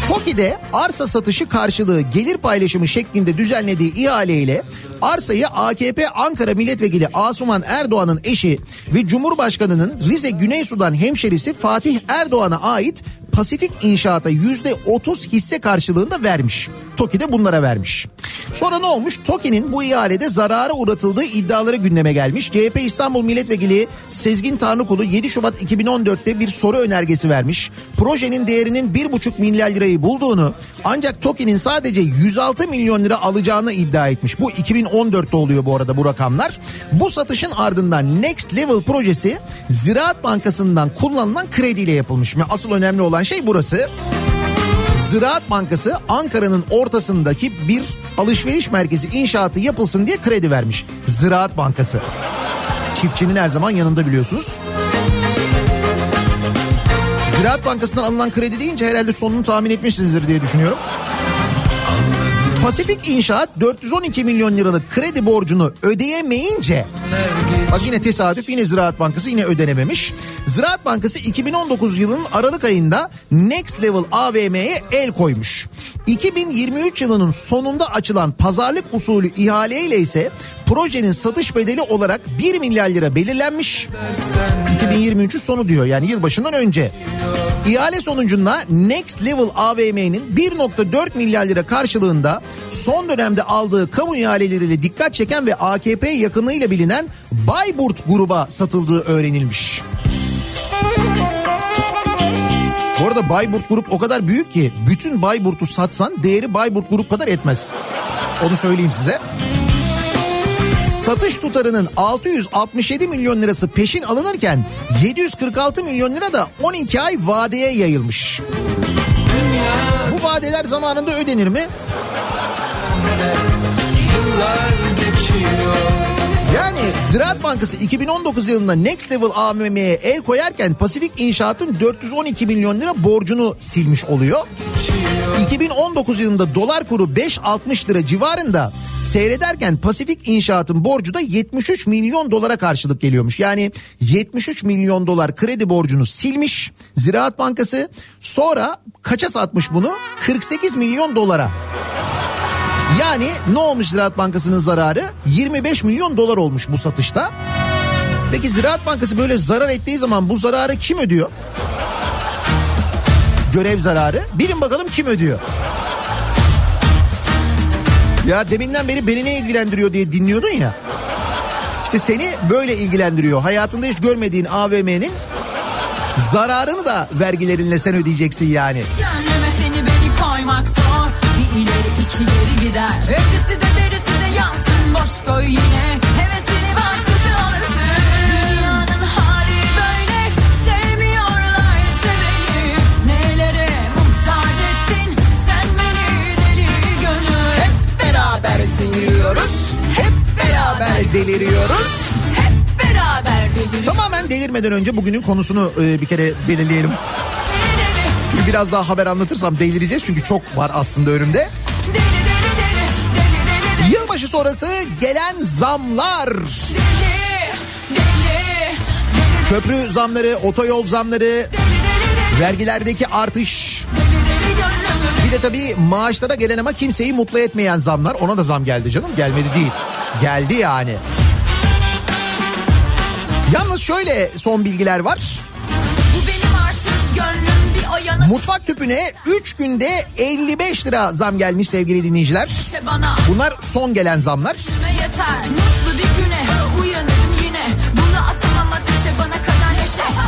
TOKİ'de arsa satışı karşılığı gelir paylaşımı şeklinde düzenlediği ihaleyle arsayı AKP Ankara Milletvekili Asuman Erdoğan'ın eşi ve Cumhurbaşkanı'nın Rize Güneysu'dan hemşerisi Fatih Erdoğan'a ait Pasifik İnşaat'a yüzde 30 hisse karşılığında vermiş. TOKİ de bunlara vermiş. Sonra ne olmuş? TOKİ'nin bu ihalede zarara uğratıldığı iddiaları gündeme gelmiş. CHP İstanbul Milletvekili Sezgin Tanrıkulu 7 Şubat 2014'te bir soru önergesi vermiş. Projenin değerinin 1,5 milyar lirayı bulduğunu ancak TOKİ'nin sadece 106 milyon lira alacağını iddia etmiş. Bu 2014'te oluyor bu arada bu rakamlar. Bu satışın ardından Next Level projesi Ziraat Bankası'ndan kullanılan krediyle yapılmış. Asıl önemli olan şey burası. Ziraat Bankası Ankara'nın ortasındaki bir alışveriş merkezi inşaatı yapılsın diye kredi vermiş. Ziraat Bankası. Çiftçinin her zaman yanında biliyorsunuz. Ziraat Bankası'ndan alınan kredi deyince herhalde sonunu tahmin etmişsinizdir diye düşünüyorum. Pasifik İnşaat 412 milyon liralık kredi borcunu ödeyemeyince bak yine tesadüf yine Ziraat Bankası yine ödenememiş. Ziraat Bankası 2019 yılının Aralık ayında Next Level AVM'ye el koymuş. 2023 yılının sonunda açılan pazarlık usulü ihaleyle ise projenin satış bedeli olarak 1 milyar lira belirlenmiş. 2023'ün sonu diyor yani yılbaşından önce. İhale sonucunda Next Level AVM'nin 1.4 milyar lira karşılığında son dönemde aldığı kamu ihaleleriyle dikkat çeken ve AKP yakınlığıyla bilinen Bayburt gruba satıldığı öğrenilmiş. Bu arada Bayburt Grup o kadar büyük ki bütün Bayburt'u satsan değeri Bayburt Grup kadar etmez. Onu söyleyeyim size. Satış tutarının 667 milyon lirası peşin alınırken 746 milyon lira da 12 ay vadeye yayılmış. Bu vadeler zamanında ödenir mi? Yani Ziraat Bankası 2019 yılında Next Level AVM'ye el koyarken Pasifik İnşaat'ın 412 milyon lira borcunu silmiş oluyor. 2019 yılında dolar kuru 5.60 lira civarında seyrederken Pasifik İnşaat'ın borcu da 73 milyon dolara karşılık geliyormuş. Yani 73 milyon dolar kredi borcunu silmiş Ziraat Bankası sonra kaça satmış bunu? 48 milyon dolara. Yani ne olmuş Ziraat Bankası'nın zararı? 25 milyon dolar olmuş bu satışta. Peki Ziraat Bankası böyle zarar ettiği zaman bu zararı kim ödüyor? Görev zararı. Bilin bakalım kim ödüyor? Ya deminden beri beni ne ilgilendiriyor diye dinliyordun ya. İşte seni böyle ilgilendiriyor. Hayatında hiç görmediğin AVM'nin zararını da vergilerinle sen ödeyeceksin yani. Kendime iki geri gider. Ötesi de berisi de yansın Boş koy yine. Hevesini başkası alırsın. Dünyanın hali böyle. Sevmiyorlar seveni. Nelere muhtaç ettin Sen beni deli gönül? Hep beraber sindiriyoruz. Hep beraber deliriyoruz. Hep beraber deliriyoruz. Tamamen delirmeden önce bugünün konusunu e, bir kere belirleyelim. Çünkü biraz daha haber anlatırsam delireceğiz. Çünkü çok var aslında önümde. Yılbaşı sonrası gelen zamlar. Köprü zamları, otoyol zamları, vergilerdeki artış, bir de tabii maaşlara gelen ama kimseyi mutlu etmeyen zamlar. Ona da zam geldi canım. Gelmedi değil. Geldi yani. Yalnız şöyle son bilgiler var. Mutfak tüpüne 3 günde 55 lira zam gelmiş sevgili dinleyiciler. Bunlar son gelen zamlar.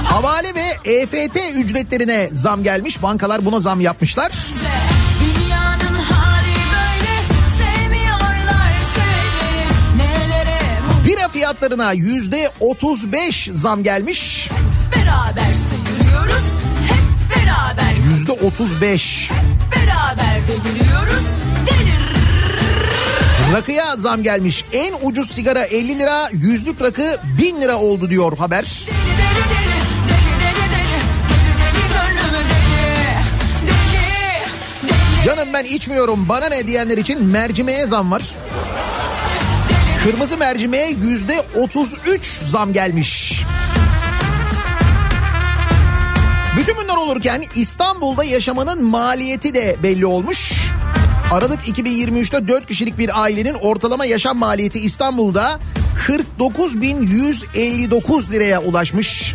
Havale ve EFT ücretlerine zam gelmiş. Bankalar buna zam yapmışlar. Bira fiyatlarına yüzde 35 zam gelmiş. Beraber yüzde otuz beş. Beraber deliriyoruz. Delir. Rakıya zam gelmiş. En ucuz sigara 50 lira, yüzlük rakı 1000 lira oldu diyor haber. Canım ben içmiyorum bana ne diyenler için mercimeğe zam var. Kırmızı mercimeğe yüzde 33 zam gelmiş. Bütün bunlar olurken İstanbul'da yaşamanın maliyeti de belli olmuş. Aralık 2023'te 4 kişilik bir ailenin ortalama yaşam maliyeti İstanbul'da 49.159 liraya ulaşmış.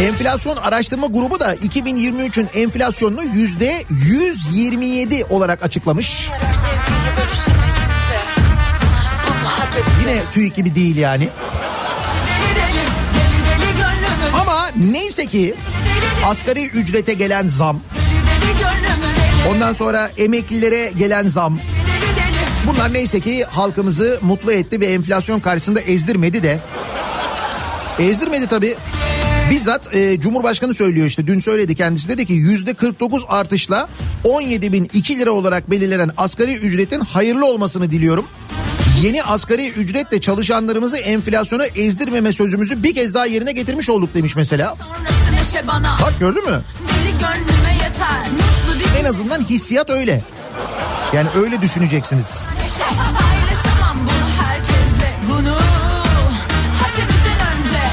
Enflasyon araştırma grubu da 2023'ün enflasyonunu yüzde 127 olarak açıklamış. Yine TÜİK gibi değil yani. Neyse ki asgari ücrete gelen zam, ondan sonra emeklilere gelen zam, bunlar neyse ki halkımızı mutlu etti ve enflasyon karşısında ezdirmedi de. Ezdirmedi tabii. Bizzat e, Cumhurbaşkanı söylüyor işte dün söyledi kendisi dedi ki yüzde 49 artışla 17 bin 2 lira olarak belirlenen asgari ücretin hayırlı olmasını diliyorum. Yeni asgari ücretle çalışanlarımızı enflasyona ezdirmeme sözümüzü bir kez daha yerine getirmiş olduk demiş mesela. Bak gördün mü? En azından hissiyat öyle. Yani öyle düşüneceksiniz.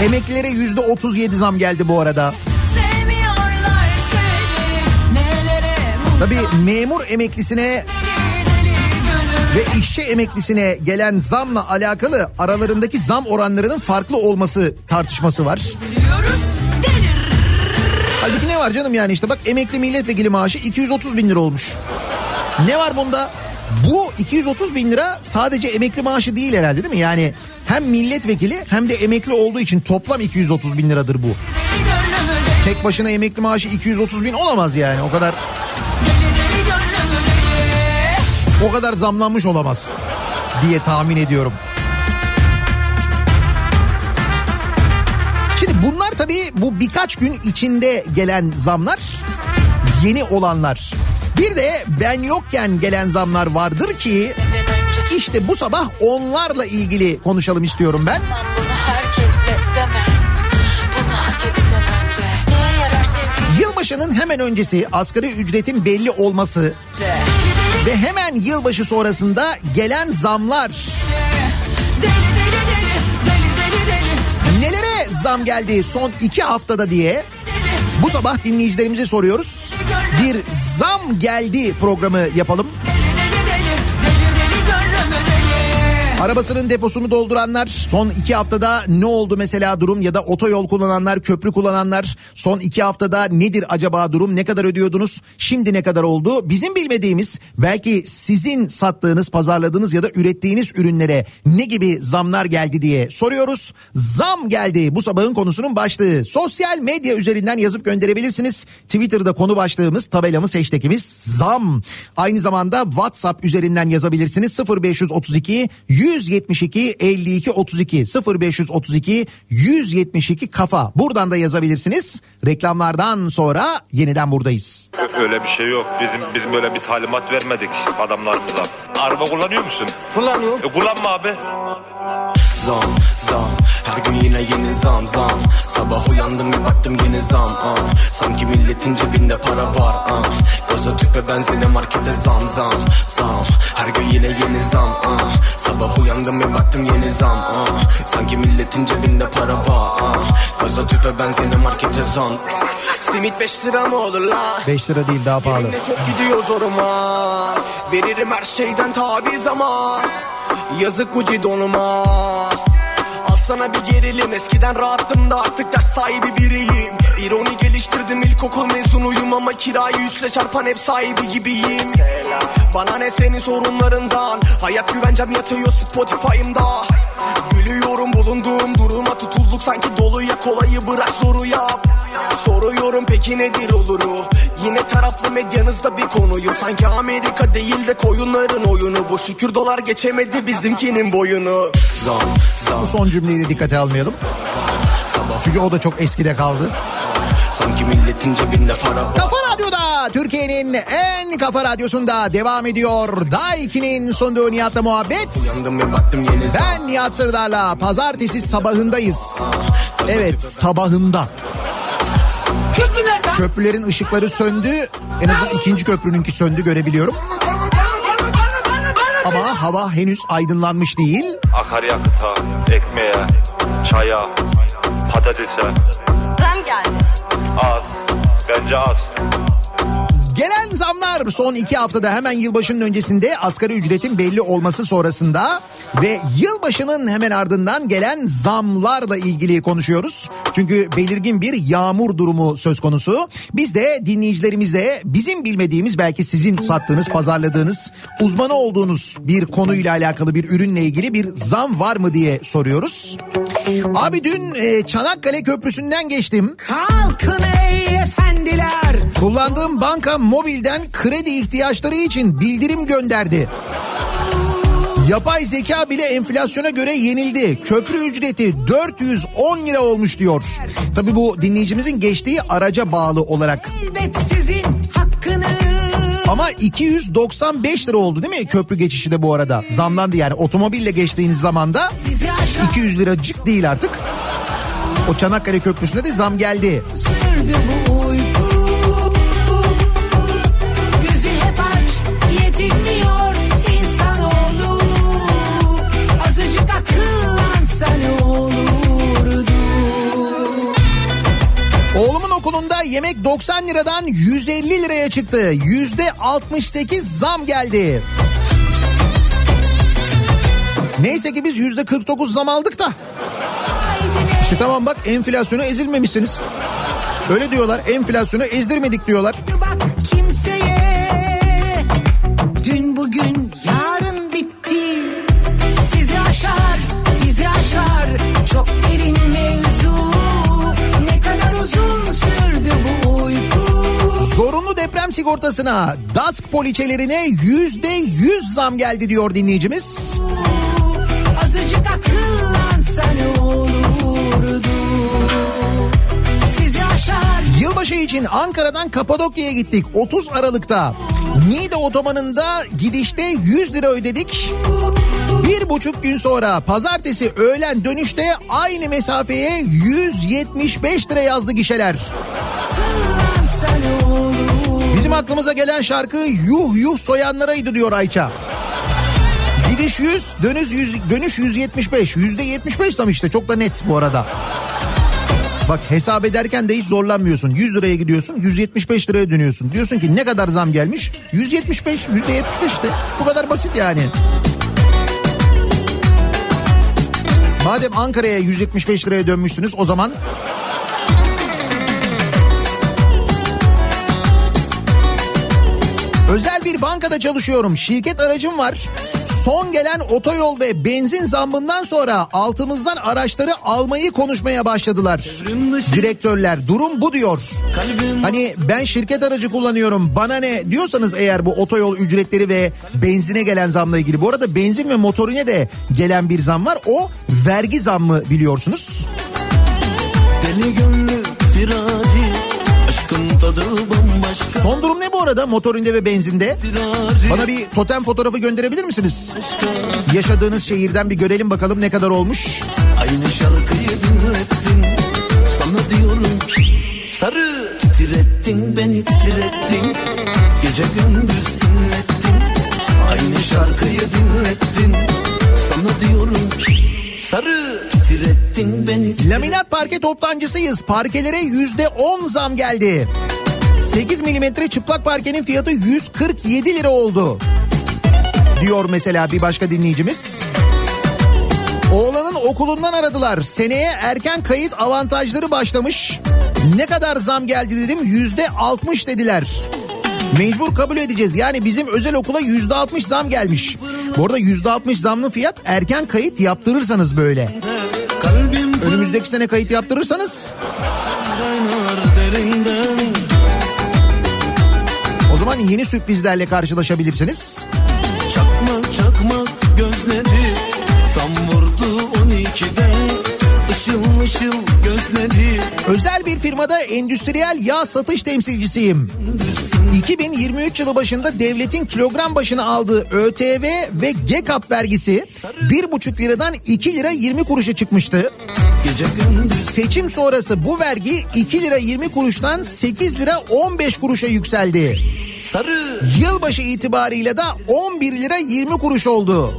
Emeklilere yüzde otuz yedi zam geldi bu arada. Tabii memur emeklisine ve işçi emeklisine gelen zamla alakalı aralarındaki zam oranlarının farklı olması tartışması var. Biliyoruz Halbuki ne var canım yani işte bak emekli milletvekili maaşı 230 bin lira olmuş. Ne var bunda? Bu 230 bin lira sadece emekli maaşı değil herhalde değil mi? Yani hem milletvekili hem de emekli olduğu için toplam 230 bin liradır bu. Tek başına emekli maaşı 230 bin olamaz yani o kadar o kadar zamlanmış olamaz diye tahmin ediyorum. Şimdi bunlar tabii bu birkaç gün içinde gelen zamlar yeni olanlar. Bir de ben yokken gelen zamlar vardır ki işte bu sabah onlarla ilgili konuşalım istiyorum ben. Yılbaşının hemen öncesi asgari ücretin belli olması ve hemen yılbaşı sonrasında gelen zamlar Nelere zam geldi son iki haftada diye bu sabah dinleyicilerimize soruyoruz. Bir zam geldi programı yapalım. Arabasının deposunu dolduranlar son iki haftada ne oldu mesela durum ya da otoyol kullananlar köprü kullananlar son iki haftada nedir acaba durum ne kadar ödüyordunuz şimdi ne kadar oldu? Bizim bilmediğimiz belki sizin sattığınız pazarladığınız ya da ürettiğiniz ürünlere ne gibi zamlar geldi diye soruyoruz. Zam geldi. Bu sabahın konusunun başlığı. Sosyal medya üzerinden yazıp gönderebilirsiniz. Twitter'da konu başlığımız tabelamız hashtagimiz zam. Aynı zamanda WhatsApp üzerinden yazabilirsiniz. 0532 172 52 32 0532 172 kafa buradan da yazabilirsiniz reklamlardan sonra yeniden buradayız. Öyle bir şey yok. Bizim bizim böyle bir talimat vermedik adamlarımıza. Araba kullanıyor musun? Kullanıyorum. E, kullanma abi. Zam zam Her gün yine yeni zam zam Sabah uyandım bir baktım yeni zam ah. Sanki milletin cebinde para var ah. Gaza tüp ve benzine markete zam zam Zam Her gün yine yeni zam ah. Sabah uyandım bir baktım yeni zam ah. Sanki milletin cebinde para var ah. Gaza tüp ve benzine markete zam Simit 5 lira mı olur la? 5 lira değil daha pahalı. Yeminle çok gidiyor zoruma Veririm her şeyden taviz ama Yazık Gucci donuma sana bir gerilim. Eskiden rahattım da artık ders sahibi biriyim İroni geliştirdim. İlkokul mezunuyum Ama kirayı üçle çarpan ev sahibi gibiyim. Bana ne senin sorunlarından? Hayat güvencem yatıyor Spotify'ımda. Gülüyorum bulunduğum duruma tutulduk. Sanki doluya kolayı bırak zoru yap. Soruyorum peki nedir oluru? Yine taraflı medyanızda bir konuyu Sanki Amerika değil de koyunların oyunu. Bu şükür dolar geçemedi bizimkinin boyunu. Zam zam Bu son cümleyi de dikkate almayalım. Çünkü o da çok eskide kaldı. Sanki milletin cebinde para var Kafa Radyo'da Türkiye'nin en kafa radyosunda devam ediyor. Daiki'nin sunduğu Nihat'la muhabbet. Uyandım ve baktım yeni Ben Nihat Sırdar'la pazartesi sabahındayız. Evet sabahında. Köprülerin ışıkları söndü. En azından ikinci köprününki söndü görebiliyorum. Ama hava henüz aydınlanmış değil. Akaryakıta, ekmeğe, çaya, patatese Zam geldi. az. Gelen zamlar son iki haftada hemen yılbaşının öncesinde asgari ücretin belli olması sonrasında ve yılbaşının hemen ardından gelen zamlarla ilgili konuşuyoruz. Çünkü belirgin bir yağmur durumu söz konusu. Biz de dinleyicilerimizle bizim bilmediğimiz belki sizin sattığınız, pazarladığınız, uzmanı olduğunuz bir konuyla alakalı bir ürünle ilgili bir zam var mı diye soruyoruz. Abi dün e, Çanakkale Köprüsü'nden geçtim. Kalkın ey efendiler. Kullandığım banka mobilden kredi ihtiyaçları için bildirim gönderdi. Yapay zeka bile enflasyona göre yenildi. Köprü ücreti 410 lira olmuş diyor. Tabii bu dinleyicimizin geçtiği araca bağlı olarak. Ama 295 lira oldu değil mi köprü geçişi de bu arada? Zamlandı yani otomobille geçtiğiniz zaman da Bizi aşağı 200 liracık değil artık. O Çanakkale Köprüsü'ne de zam geldi. sürdü bu Okulunda yemek 90 liradan 150 liraya çıktı. Yüzde 68 zam geldi. Neyse ki biz yüzde 49 zam aldık da. İşte tamam bak enflasyona ezilmemişsiniz. Öyle diyorlar enflasyona ezdirmedik diyorlar. Bak kimseye Dün bugün yarın bitti Sizi aşar bizi aşar Çok derin deprem sigortasına DASK poliçelerine yüzde 100 zam geldi diyor dinleyicimiz. Azıcık akıllansa ne olurdu Sizi aşar Yılbaşı için Ankara'dan Kapadokya'ya gittik 30 Aralık'ta. Niğde otobanında gidişte 100 lira ödedik. Bir buçuk gün sonra pazartesi öğlen dönüşte aynı mesafeye 175 lira yazdı gişeler. Bizim aklımıza gelen şarkı yuh yuh soyanlaraydı diyor Ayça. Gidiş 100, dönüş 100, dönüş 175. Yüzde 75 zam işte çok da net bu arada. Bak hesap ederken de hiç zorlanmıyorsun. 100 liraya gidiyorsun 175 liraya dönüyorsun. Diyorsun ki ne kadar zam gelmiş? 175, yüzde 75 işte. Bu kadar basit yani. Madem Ankara'ya 175 liraya dönmüşsünüz o zaman Özel bir bankada çalışıyorum. Şirket aracım var. Son gelen otoyol ve benzin zammından sonra altımızdan araçları almayı konuşmaya başladılar. Direktörler durum bu diyor. Hani ben şirket aracı kullanıyorum bana ne diyorsanız eğer bu otoyol ücretleri ve benzine gelen zamla ilgili. Bu arada benzin ve motorine de gelen bir zam var. O vergi zammı biliyorsunuz. Deli gönlü bambaşka Son durum ne bu arada motorinde ve benzinde? Bana bir totem fotoğrafı gönderebilir misiniz? Yaşadığınız şehirden bir görelim bakalım ne kadar olmuş. Aynı şarkıyı diyorum ki sarı titrettin beni titrettin Gece gündüz inlettin Aynı şarkıyı dinlettin Sana diyorum ki sarı titrettin beni Laminat parke toptancısıyız. Parkelere yüzde on zam geldi. 8 milimetre çıplak parkenin fiyatı 147 lira oldu. Diyor mesela bir başka dinleyicimiz. Oğlanın okulundan aradılar. Seneye erken kayıt avantajları başlamış. Ne kadar zam geldi dedim. Yüzde 60 dediler. Mecbur kabul edeceğiz. Yani bizim özel okula yüzde 60 zam gelmiş. Bu arada yüzde 60 zamlı fiyat erken kayıt yaptırırsanız böyle. Önümüzdeki sene kayıt yaptırırsanız o zaman yeni sürprizlerle karşılaşabilirsiniz. Çakmak çakmak gözleri Tam vurdu 12'den Işıl ışıl gözleri Özel bir firmada endüstriyel yağ satış temsilcisiyim. 2023 yılı başında devletin kilogram başına aldığı ÖTV ve GEKAP vergisi 1,5 liradan 2 lira 20 kuruşa çıkmıştı. Seçim sonrası bu vergi 2 lira 20 kuruştan 8 lira 15 kuruşa yükseldi. sarı Yılbaşı itibarıyla da 11 lira 20 kuruş oldu.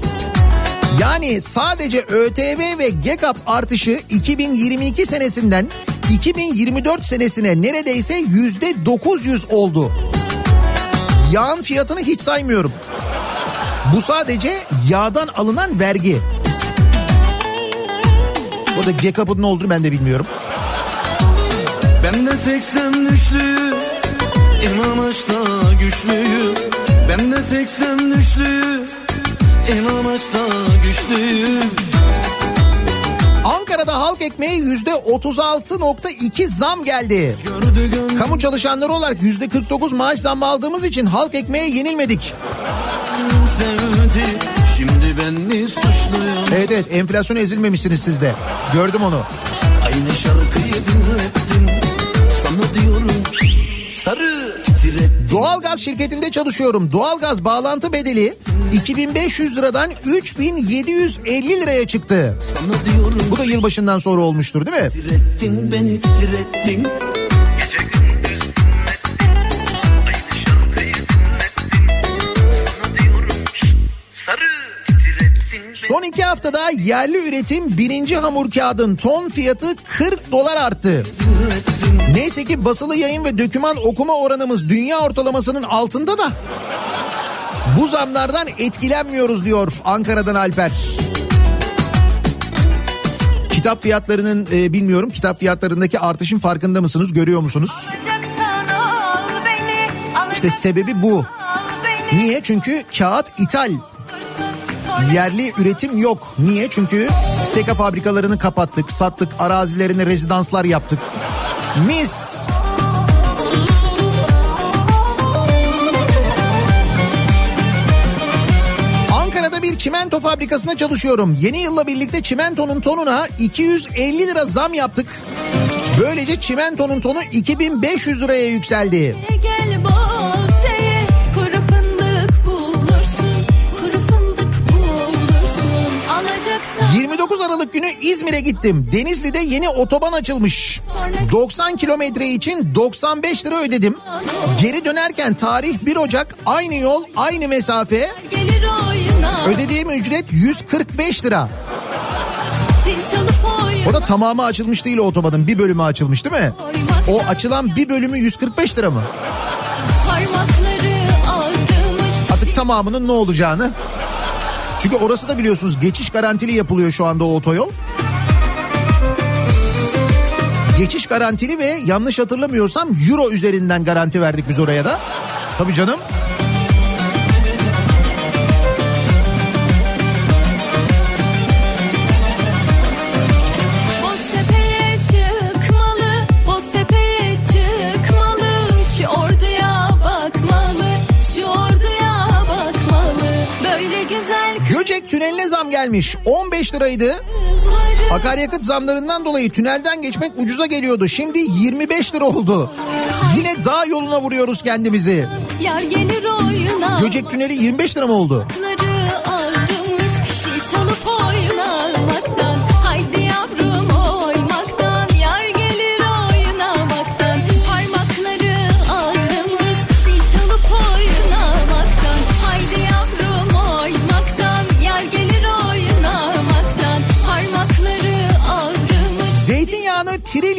Yani sadece ÖTV ve GEKAP artışı 2022 senesinden 2024 senesine neredeyse yüzde 900 oldu. Yağın fiyatını hiç saymıyorum. Bu sadece yağdan alınan vergi. Burada GEKAP'ın ne olduğunu ben de bilmiyorum. Ben de 80 düşlü İnanışta güçlüyüm Ben de 80 düşlü İnanışta güçlüyüm Ankara'da halk ekmeği yüzde 36.2 zam geldi. Kamu çalışanları olarak yüzde 49 maaş zammı aldığımız için halk ekmeğe yenilmedik. sevdi Şimdi ben mi suçluyum Evet evet enflasyona ezilmemişsiniz siz de. Gördüm onu. Aynı şarkıyı dinlettin Sana diyorum Sarı titrettin Doğalgaz şirketinde çalışıyorum. Doğalgaz bağlantı bedeli 2500 liradan 3750 liraya çıktı. Diyorum Bu da yılbaşından sonra olmuştur değil mi? titrettin beni titrettin Son iki haftada yerli üretim birinci hamur kağıdın ton fiyatı 40 dolar arttı. Neyse ki basılı yayın ve döküman okuma oranımız dünya ortalamasının altında da bu zamlardan etkilenmiyoruz diyor Ankara'dan Alper. Kitap fiyatlarının e, bilmiyorum kitap fiyatlarındaki artışın farkında mısınız görüyor musunuz? İşte sebebi bu. Niye? Çünkü kağıt ithal. Yerli üretim yok. Niye? Çünkü seka fabrikalarını kapattık, sattık, arazilerine rezidanslar yaptık. Mis. Ankara'da bir çimento fabrikasında çalışıyorum. Yeni yılla birlikte çimentonun tonuna 250 lira zam yaptık. Böylece çimentonun tonu 2500 liraya yükseldi. Gel bahçeye 29 Aralık günü İzmir'e gittim. Denizli'de yeni otoban açılmış. 90 kilometre için 95 lira ödedim. Geri dönerken tarih 1 Ocak aynı yol aynı mesafe ödediğim ücret 145 lira. O da tamamı açılmış değil o otobanın bir bölümü açılmış değil mi? O açılan bir bölümü 145 lira mı? Artık tamamının ne olacağını. Çünkü orası da biliyorsunuz geçiş garantili yapılıyor şu anda o otoyol. Geçiş garantili ve yanlış hatırlamıyorsam euro üzerinden garanti verdik biz oraya da. Tabii canım. Gelmiş. 15 liraydı. Akaryakıt zamlarından dolayı tünelden geçmek ucuza geliyordu. Şimdi 25 lira oldu. Yine dağ yoluna vuruyoruz kendimizi. Göcek tüneli 25 lira mı oldu? Kulakları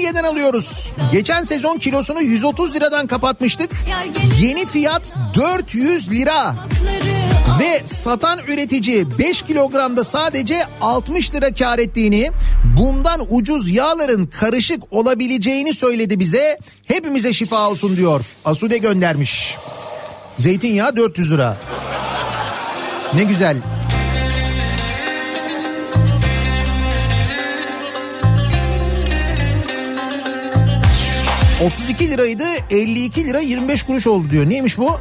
Haliliye'den alıyoruz. Geçen sezon kilosunu 130 liradan kapatmıştık. Yeni fiyat 400 lira. Ve satan üretici 5 kilogramda sadece 60 lira kar ettiğini, bundan ucuz yağların karışık olabileceğini söyledi bize. Hepimize şifa olsun diyor. Asude göndermiş. Zeytinyağı 400 lira. Ne güzel. ...32 liraydı 52 lira 25 kuruş oldu diyor. Neymiş bu?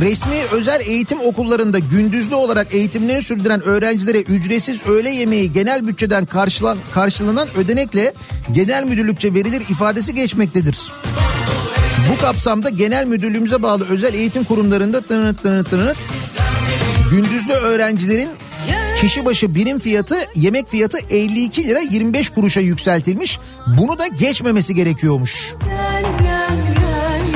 Resmi özel eğitim okullarında gündüzlü olarak eğitimlerini sürdüren öğrencilere ücretsiz öğle yemeği genel bütçeden karşılan, karşılanan ödenekle genel müdürlükçe verilir ifadesi geçmektedir. Bu kapsamda genel müdürlüğümüze bağlı özel eğitim kurumlarında tınıt tınıt tınıt gündüzlü öğrencilerin kişi başı birim fiyatı yemek fiyatı 52 lira 25 kuruşa yükseltilmiş. Bunu da geçmemesi gerekiyormuş.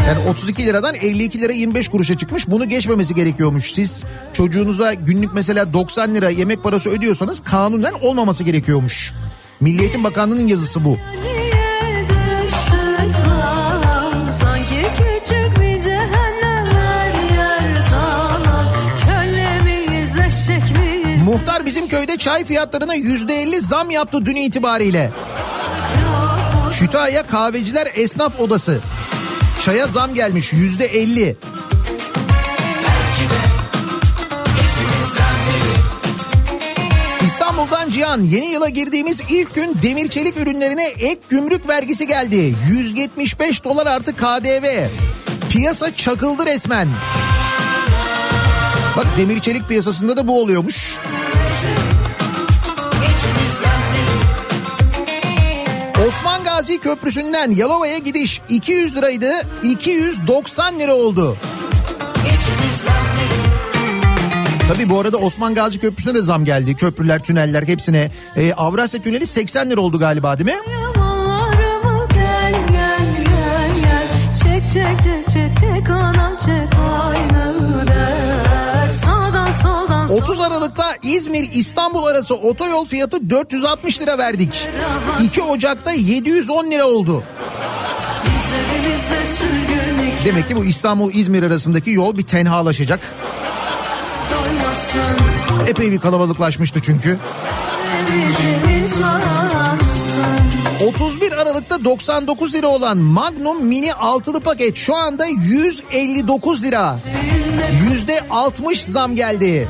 Yani 32 liradan 52 lira 25 kuruşa çıkmış. Bunu geçmemesi gerekiyormuş. Siz çocuğunuza günlük mesela 90 lira yemek parası ödüyorsanız kanunen olmaması gerekiyormuş. Milli Eğitim Bakanlığı'nın yazısı bu. Sanki Muhtar bizim köyde çay fiyatlarına %50 zam yaptı dün itibariyle. Kütahya Kahveciler Esnaf Odası. Çaya zam gelmiş yüzde elli. İstanbul'dan Cihan yeni yıla girdiğimiz ilk gün demir çelik ürünlerine ek gümrük vergisi geldi. 175 dolar artı KDV. Piyasa çakıldı resmen. Bak demir çelik piyasasında da bu oluyormuş. Osman Gazi Köprüsü'nden Yalova'ya gidiş 200 liraydı 290 lira oldu. Tabii bu arada Osman Gazi Köprüsü'ne de zam geldi. Köprüler, tüneller hepsine. Ee, Avrasya Tüneli 80 lira oldu galiba değil mi? Gel gel gel çek çek çek 30 Aralık'ta İzmir İstanbul arası otoyol fiyatı 460 lira verdik. 2 Ocak'ta 710 lira oldu. Demek ki bu İstanbul İzmir arasındaki yol bir tenhalaşacak. Epey bir kalabalıklaşmıştı çünkü. Evimiz aransın 31 Aralık'ta 99 lira olan Magnum Mini altılı paket şu anda 159 lira. Yüzde 60 zam geldi.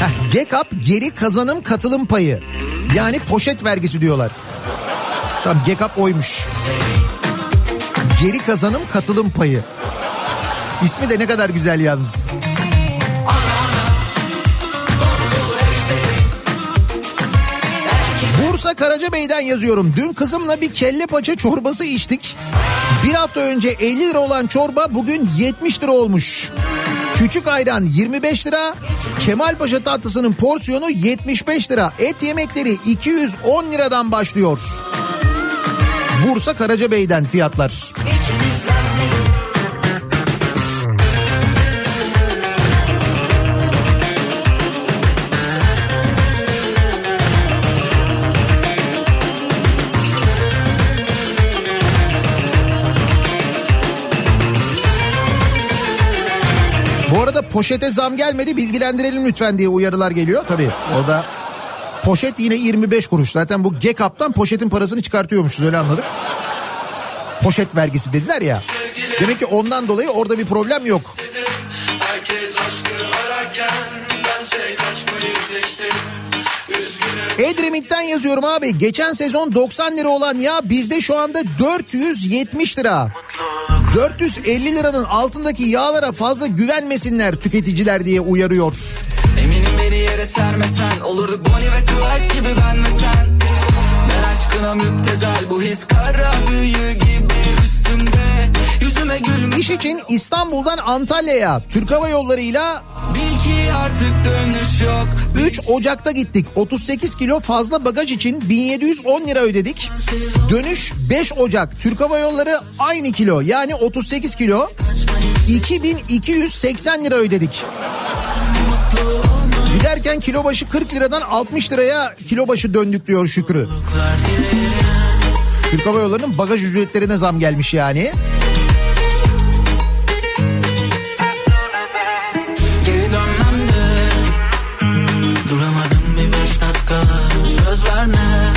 Heh, GEKAP geri kazanım katılım payı. Yani poşet vergisi diyorlar. Tamam GEKAP oymuş. Geri kazanım katılım payı. İsmi de ne kadar güzel yalnız. Bursa Karacabey'den yazıyorum. Dün kızımla bir kelle paça çorbası içtik. Bir hafta önce 50 lira olan çorba bugün 70 lira olmuş. Küçük ayran 25 lira. Kemalpaşa tatlısının porsiyonu 75 lira. Et yemekleri 210 liradan başlıyor. Bursa Karacabey'den fiyatlar. Bu poşete zam gelmedi bilgilendirelim lütfen diye uyarılar geliyor. Tabii o da poşet yine 25 kuruş. Zaten bu GEKAP'tan poşetin parasını çıkartıyormuşuz öyle anladık. Poşet vergisi dediler ya. Demek ki ondan dolayı orada bir problem yok. Edremit'ten yazıyorum abi. Geçen sezon 90 lira olan ya bizde şu anda 470 lira. 450 liranın altındaki yağlara fazla güvenmesinler tüketiciler diye uyarıyor. Eminim beni yere sermesen Olurduk Bonnie ve Clyde gibi ben ve sen Ben aşkına müptezel Bu his kara büyü gibi üstümde yüzüme gülme İş için İstanbul'dan Antalya'ya Türk Hava Yolları'yla Bil ki artık dönüş yok 3 Ocak'ta gittik. 38 kilo fazla bagaj için 1710 lira ödedik. Dönüş 5 Ocak. Türk Hava Yolları aynı kilo yani 38 kilo 2280 lira ödedik. Giderken kilo başı 40 liradan 60 liraya kilo başı döndük diyor Şükrü. Türk Hava Yolları'nın bagaj ücretlerine zam gelmiş yani. Söz verme.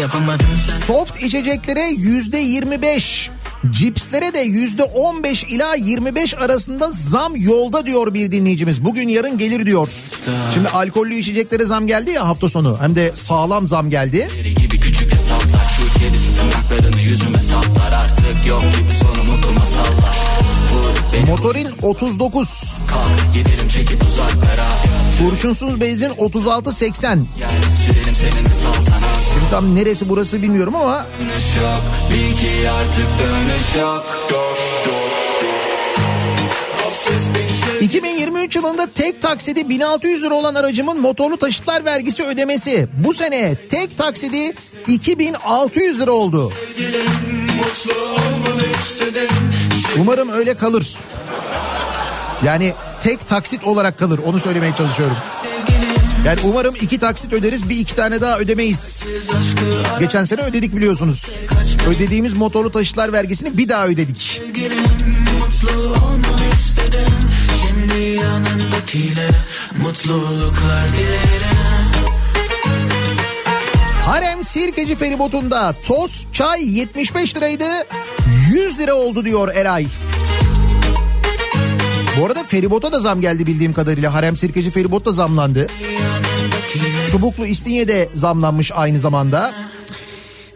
Yapamadım sen. Soft içeceklere yüzde 25, cipslere de yüzde 15 ila 25 arasında zam yolda diyor bir dinleyicimiz. Bugün yarın gelir diyor. Şimdi alkollü içeceklere zam geldi ya hafta sonu. Hem de sağlam zam geldi. gibi küçük hesaplar Şu kedisi tırnaklarını yüzüme saplar Artık yok gibi sonu mutlu masallar Vur beni Motorin 39, kalk Gidelim çekip uzaklara kurşunsuz benzin 36.80. Gel sürelim senin saltanat Şimdi tam neresi burası bilmiyorum ama artık dönüş yok 2023 yılında tek taksidi 1600 lira olan aracımın motorlu taşıtlar vergisi ödemesi bu sene tek taksidi 2600 lira oldu. Umarım öyle kalır. Yani tek taksit olarak kalır onu söylemeye çalışıyorum. Yani umarım iki taksit öderiz bir iki tane daha ödemeyiz. Geçen sene ödedik biliyorsunuz. Ödediğimiz motorlu taşıtlar vergisini bir daha ödedik. Harem Sirkeci feribotunda toz çay 75 liraydı 100 lira oldu diyor Eray. Bu arada feribota da zam geldi bildiğim kadarıyla. Harem Sirkeci feribot da zamlandı. Çubuklu İstinye de zamlanmış aynı zamanda.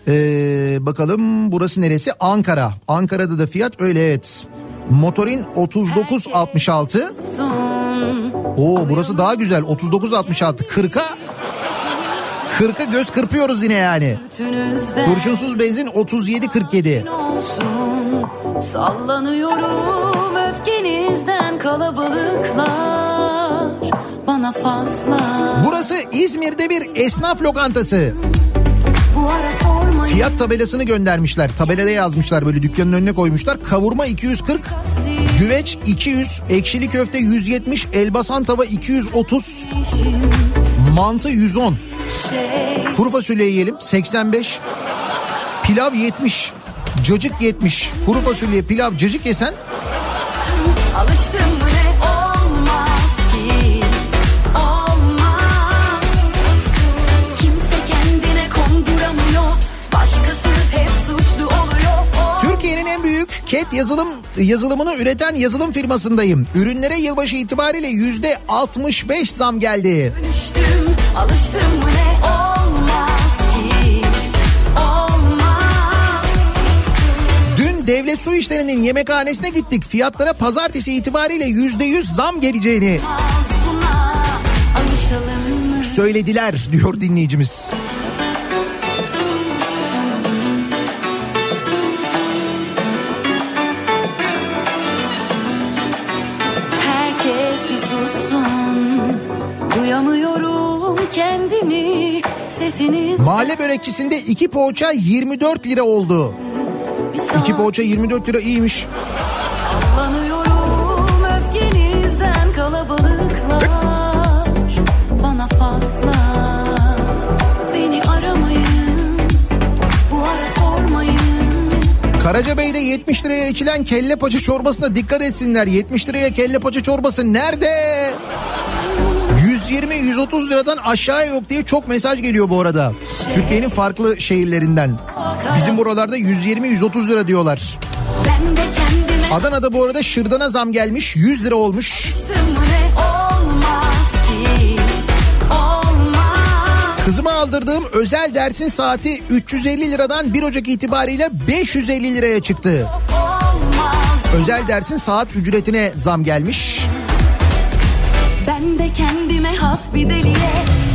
Ee, bakalım burası neresi? Ankara. Ankara'da da fiyat öyle evet. Motorin 39.66. Oo burası daha güzel 39.66. 40'a 40'a göz kırpıyoruz yine yani. Kurşunsuz benzin 37.47. olsun Sallanıyorum öfkenizden kalabalıklar Bana fazla Burası İzmir'de bir esnaf lokantası. Fiyat tabelasını göndermişler. Tabelada yazmışlar böyle dükkanın önüne koymuşlar. Kavurma 240, güveç 200, ekşili köfte 170, elbasan tava 230, mantı 110. şey Kuru fasulye yiyelim 85, pilav 70, cacık 70. Kuru fasulye, pilav, cacık yesen Alıştım mı? Ne olmaz ki? Olmaz. Kimse kendine konduramıyor. Başkası hep suçlu oluyor. Türkiye'nin en büyük CAT yazılım yazılımını üreten yazılım firmasındayım. Ürünlere yılbaşı itibariyle yüzde 65 zam geldi. Dönüştüm. Alıştım mı? Ne Devlet su işlerinin yemekhanesine gittik. Fiyatlara pazartesi itibariyle yüzde yüz zam geleceğini buna söylediler diyor dinleyicimiz. Kendimi Mahalle börekçisinde iki poğaça 24 lira oldu. İki poğaça 24 lira iyiymiş. Karacabey'de 70 liraya içilen kelle paça çorbasına dikkat etsinler. 70 liraya kelle paça çorbası nerede? 120-130 liradan aşağıya yok diye çok mesaj geliyor bu arada. Türkiye'nin farklı şehirlerinden. Bizim buralarda 120-130 lira diyorlar. Adana'da bu arada şırdana zam gelmiş 100 lira olmuş. Kızıma aldırdığım özel dersin saati 350 liradan 1 Ocak itibariyle 550 liraya çıktı. Özel dersin saat ücretine zam gelmiş. Kendime has bir deliye.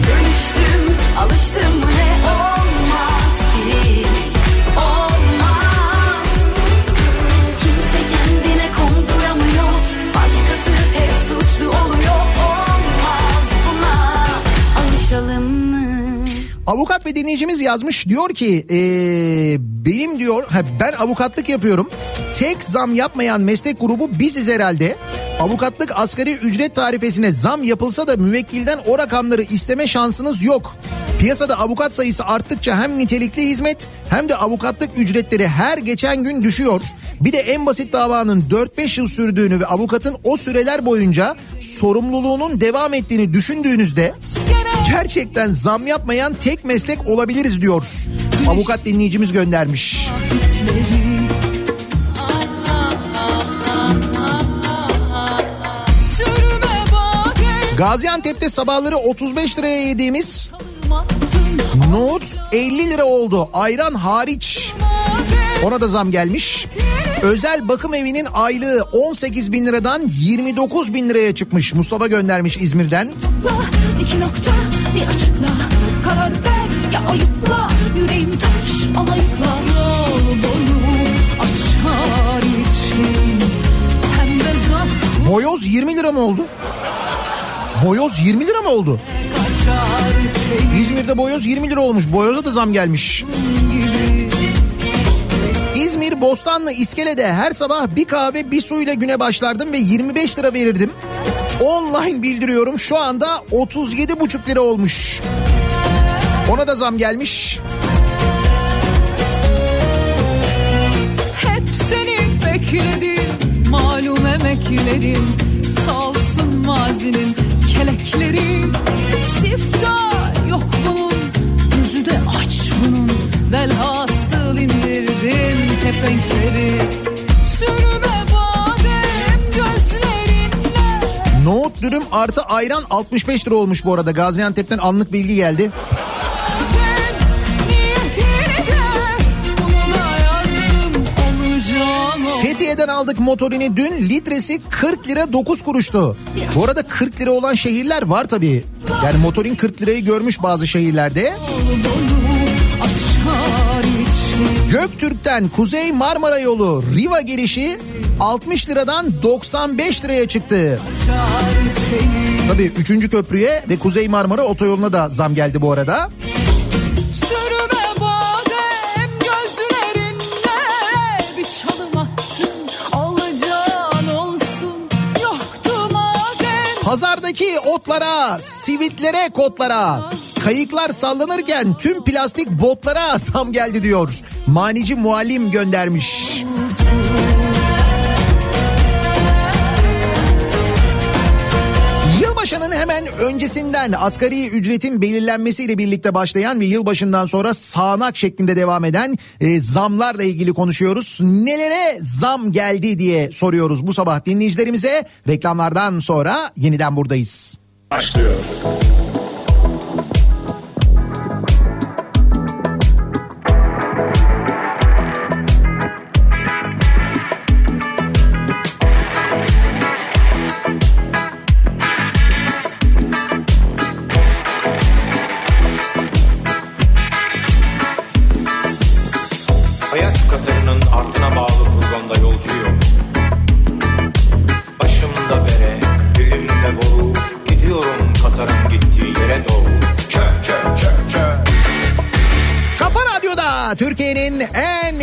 Dönüştüm Alıştım Avukat ve dinleyicimiz yazmış diyor ki ee, benim diyor ben avukatlık yapıyorum. Tek zam yapmayan meslek grubu biziz herhalde. Avukatlık asgari ücret tarifesine zam yapılsa da müvekkilden o rakamları isteme şansınız yok. Piyasada avukat sayısı arttıkça hem nitelikli hizmet hem de avukatlık ücretleri her geçen gün düşüyor. Bir de en basit davanın 4-5 yıl sürdüğünü ve avukatın o süreler boyunca sorumluluğunun devam ettiğini düşündüğünüzde gerçekten zam yapmayan tek meslek olabiliriz diyor. Avukat dinleyicimiz göndermiş. Gaziantep'te sabahları 35 liraya yediğimiz nohut 50 lira oldu. Ayran hariç. Ona da zam gelmiş. Özel bakım evinin aylığı 18 bin liradan 29 bin liraya çıkmış. Mustafa göndermiş İzmir'den. İki nokta bir açıkla Karar ver ya ayıpla Yüreğim taş alayıkla Yol boyu açar için Hem de zaten Boyoz 20 lira mı oldu? Boyoz 20 lira mı oldu? kaçar İzmir'de boyoz 20 lira olmuş. Boyoza da zam gelmiş. İzmir Bostanlı İskele'de her sabah bir kahve bir suyla güne başlardım ve 25 lira verirdim. Online bildiriyorum şu anda 37,5 lira olmuş. Ona da zam gelmiş. Hep seni bekledim Malum emeklerim Sağ olsun mazinin kelekleri Siftah yok bunun Yüzü de aç bunun Velhasıl indirdim kepenkleri Sürme badem gözlerinle Nohut dürüm artı ayran 65 lira olmuş bu arada. Gaziantep'ten anlık bilgi geldi. Fethiye'den aldık motorini dün litresi 40 lira 9 kuruştu. Bu arada 40 lira olan şehirler var tabii. Yani motorin 40 lirayı görmüş bazı şehirlerde. Göktürk'ten Kuzey Marmara yolu Riva girişi 60 liradan 95 liraya çıktı. Tabii 3. köprüye ve Kuzey Marmara otoyoluna da zam geldi bu arada. Sürme Pazardaki otlara, sivitlere, kotlara, kayıklar sallanırken tüm plastik botlara zam geldi diyor. Manici muallim göndermiş. Yılbaşının hemen öncesinden asgari ücretin belirlenmesiyle birlikte başlayan ve yılbaşından sonra sağanak şeklinde devam eden e, zamlarla ilgili konuşuyoruz. Nelere zam geldi diye soruyoruz bu sabah dinleyicilerimize. Reklamlardan sonra yeniden buradayız. Başlıyor.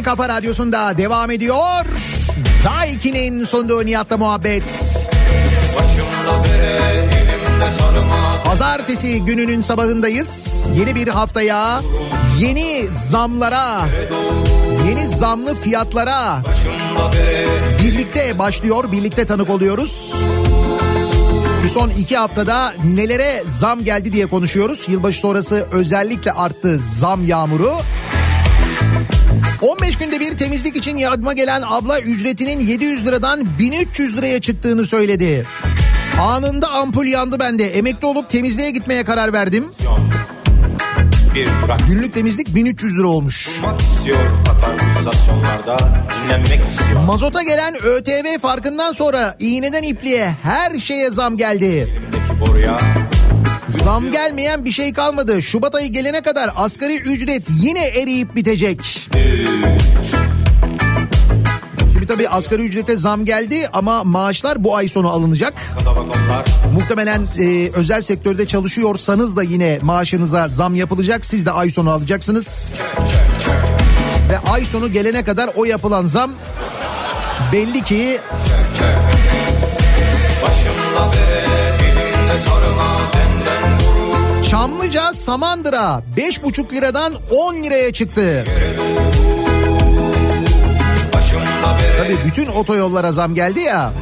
Kafa radyosunda devam ediyor. Daiki'nin sunduğu Nihat'la muhabbet. Pazartesi gününün sabahındayız. Yeni bir haftaya, yeni zamlara, yeni zamlı fiyatlara birlikte başlıyor, birlikte tanık oluyoruz. Bu son iki haftada nelere zam geldi diye konuşuyoruz. Yılbaşı sonrası özellikle arttı zam yağmuru. 15 günde bir temizlik için yardıma gelen abla ücretinin 700 liradan 1300 liraya çıktığını söyledi. Anında ampul yandı bende. Emekli olup temizliğe gitmeye karar verdim. Günlük temizlik 1300 lira olmuş. Mazota gelen ÖTV farkından sonra iğneden ipliğe her şeye zam geldi. Elimdeki boruya Zam gelmeyen bir şey kalmadı. Şubat ayı gelene kadar asgari ücret yine eriyip bitecek. Şimdi tabii asgari ücrete zam geldi ama maaşlar bu ay sonu alınacak. Muhtemelen e, özel sektörde çalışıyorsanız da yine maaşınıza zam yapılacak. Siz de ay sonu alacaksınız. Ve ay sonu gelene kadar o yapılan zam belli ki Çamlıca Samandıra 5,5 liradan 10 liraya çıktı. Tabii bütün otoyollara zam geldi ya.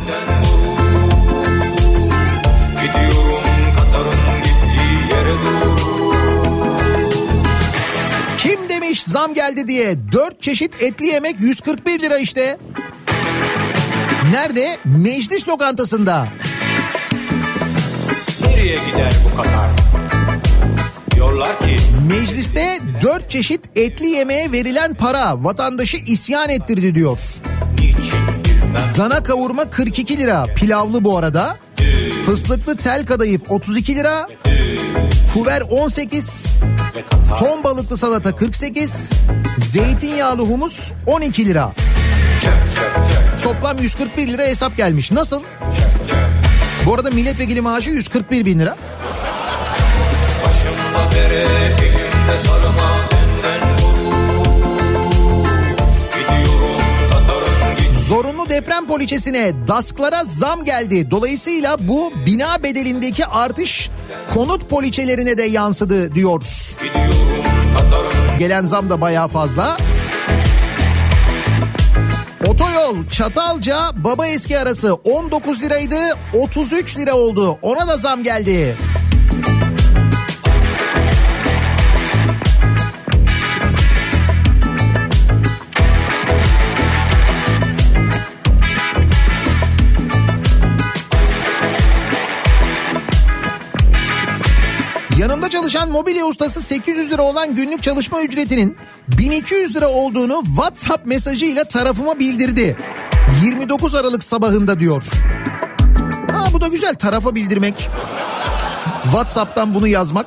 Kim demiş zam geldi diye 4 çeşit etli yemek 141 lira işte. Nerede? Meclis lokantasında. Nereye gider bu Katar? Diyorlar ki Mecliste 4 çeşit etli yemeğe verilen para vatandaşı isyan ettirdi diyor. Dana kavurma 42 lira. Pilavlı bu arada. Fıstıklı tel kadayıf 32 lira. Kuver 18. ve Katar Ton balıklı salata 48. Zeytinyağlı humus 12 lira. Toplam 141 lira hesap gelmiş. Nasıl? Bu arada milletvekili maaşı 141 bin lira. Zorunlu deprem poliçesine DASK'lara zam geldi. Dolayısıyla bu bina bedelindeki artış konut poliçelerine de yansıdı diyor. Gelen zam da bayağı fazla. Otoyol Çatalca Baba Eski arası 19 liraydı 33 lira oldu. Ona da zam geldi. Yanımda çalışan mobilya ustası 800 lira olan günlük çalışma ücretinin 1200 lira olduğunu WhatsApp mesajıyla tarafıma bildirdi. 29 Aralık sabahında diyor. Ha bu da güzel tarafa bildirmek. WhatsApp'tan bunu yazmak.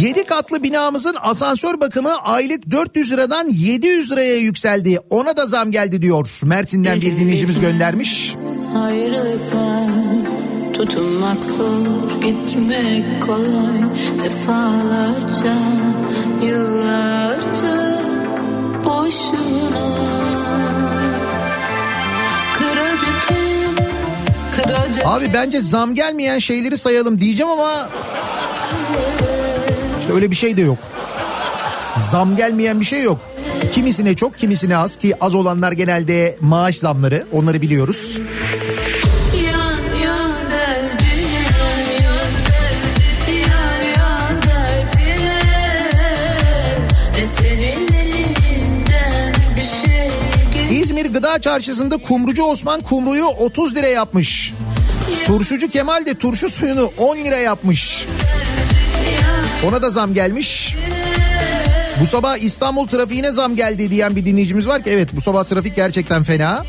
7 katlı binamızın asansör bakımı aylık 400 liradan 700 liraya yükseldi. Ona da zam geldi diyor. Mersin'den bir dinleyicimiz göndermiş. Ayrılıklar tutunmak zor gitmek kolay defalarca yıllarca boşuna Abi bence zam gelmeyen şeyleri sayalım diyeceğim ama işte öyle bir şey de yok. Zam gelmeyen bir şey yok. Kimisine çok kimisine az ki az olanlar genelde maaş zamları onları biliyoruz. Gıda Çarşısı'nda kumrucu Osman kumruyu 30 lira yapmış. Turşucu Kemal de turşu suyunu 10 lira yapmış. Ona da zam gelmiş. Bu sabah İstanbul trafiğine zam geldi diyen bir dinleyicimiz var ki evet bu sabah trafik gerçekten fena.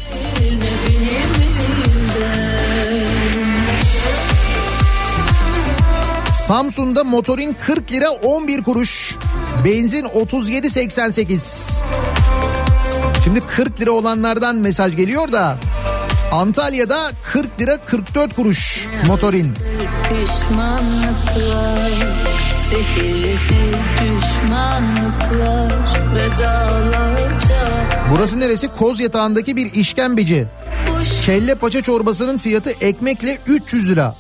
Samsun'da motorin 40 lira 11 kuruş. Benzin 37.88. Şimdi 40 lira olanlardan mesaj geliyor da Antalya'da 40 lira 44 kuruş motorin. Pişmanlıklar Burası neresi? Koz yatağındaki bir işkembeci. Kelle paça çorbasının fiyatı ekmekle 300 lira.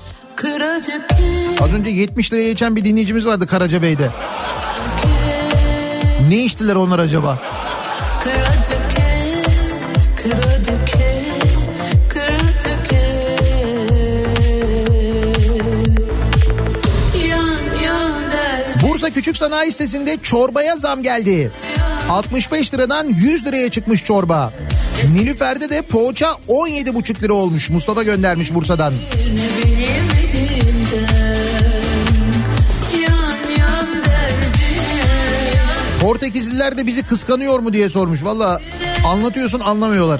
Az önce 70 liraya geçen bir dinleyicimiz vardı Karacabey'de. Ne içtiler onlar acaba? Küçük Sanayi sitesinde çorbaya zam geldi. 65 liradan 100 liraya çıkmış çorba. Nilüfer'de de poğaça 17,5 lira olmuş. Mustafa göndermiş Bursa'dan. Portekizliler de bizi kıskanıyor mu diye sormuş. Valla anlatıyorsun anlamıyorlar.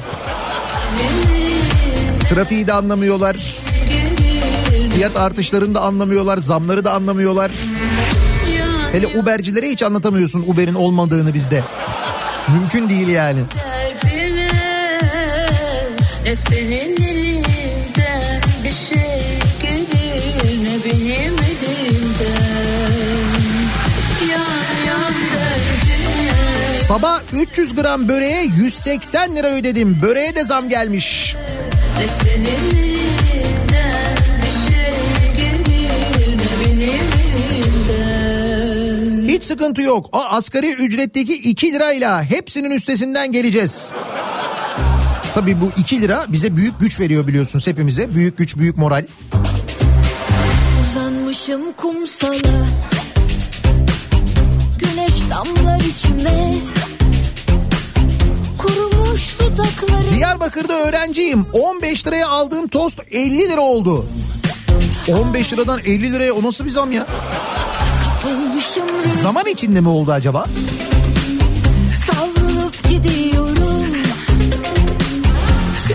Trafiği de anlamıyorlar. Fiyat artışlarını da anlamıyorlar. Zamları da anlamıyorlar. Hele Uber'cilere hiç anlatamıyorsun Uber'in olmadığını bizde. Mümkün değil yani. derdine Ne senin elinden bir şey gelir Ne benim elimden Yan yan derdine Sabah 300 gram böreğe 180 lira ödedim. Böreğe de zam gelmiş. Ne senin elinden Hiç sıkıntı yok. O asgari ücretteki 2 lirayla hepsinin üstesinden geleceğiz. Tabii bu 2 lira bize büyük güç veriyor biliyorsunuz hepimize. Büyük güç, büyük moral. Uzanmışım kumsala Güneş damlar içime Kurumuş dudaklarım Diyarbakır'da öğrenciyim. 15 liraya aldığım tost 50 lira oldu. 15 liradan 50 liraya o nasıl bir zam ya? Zaman içinde mi oldu acaba?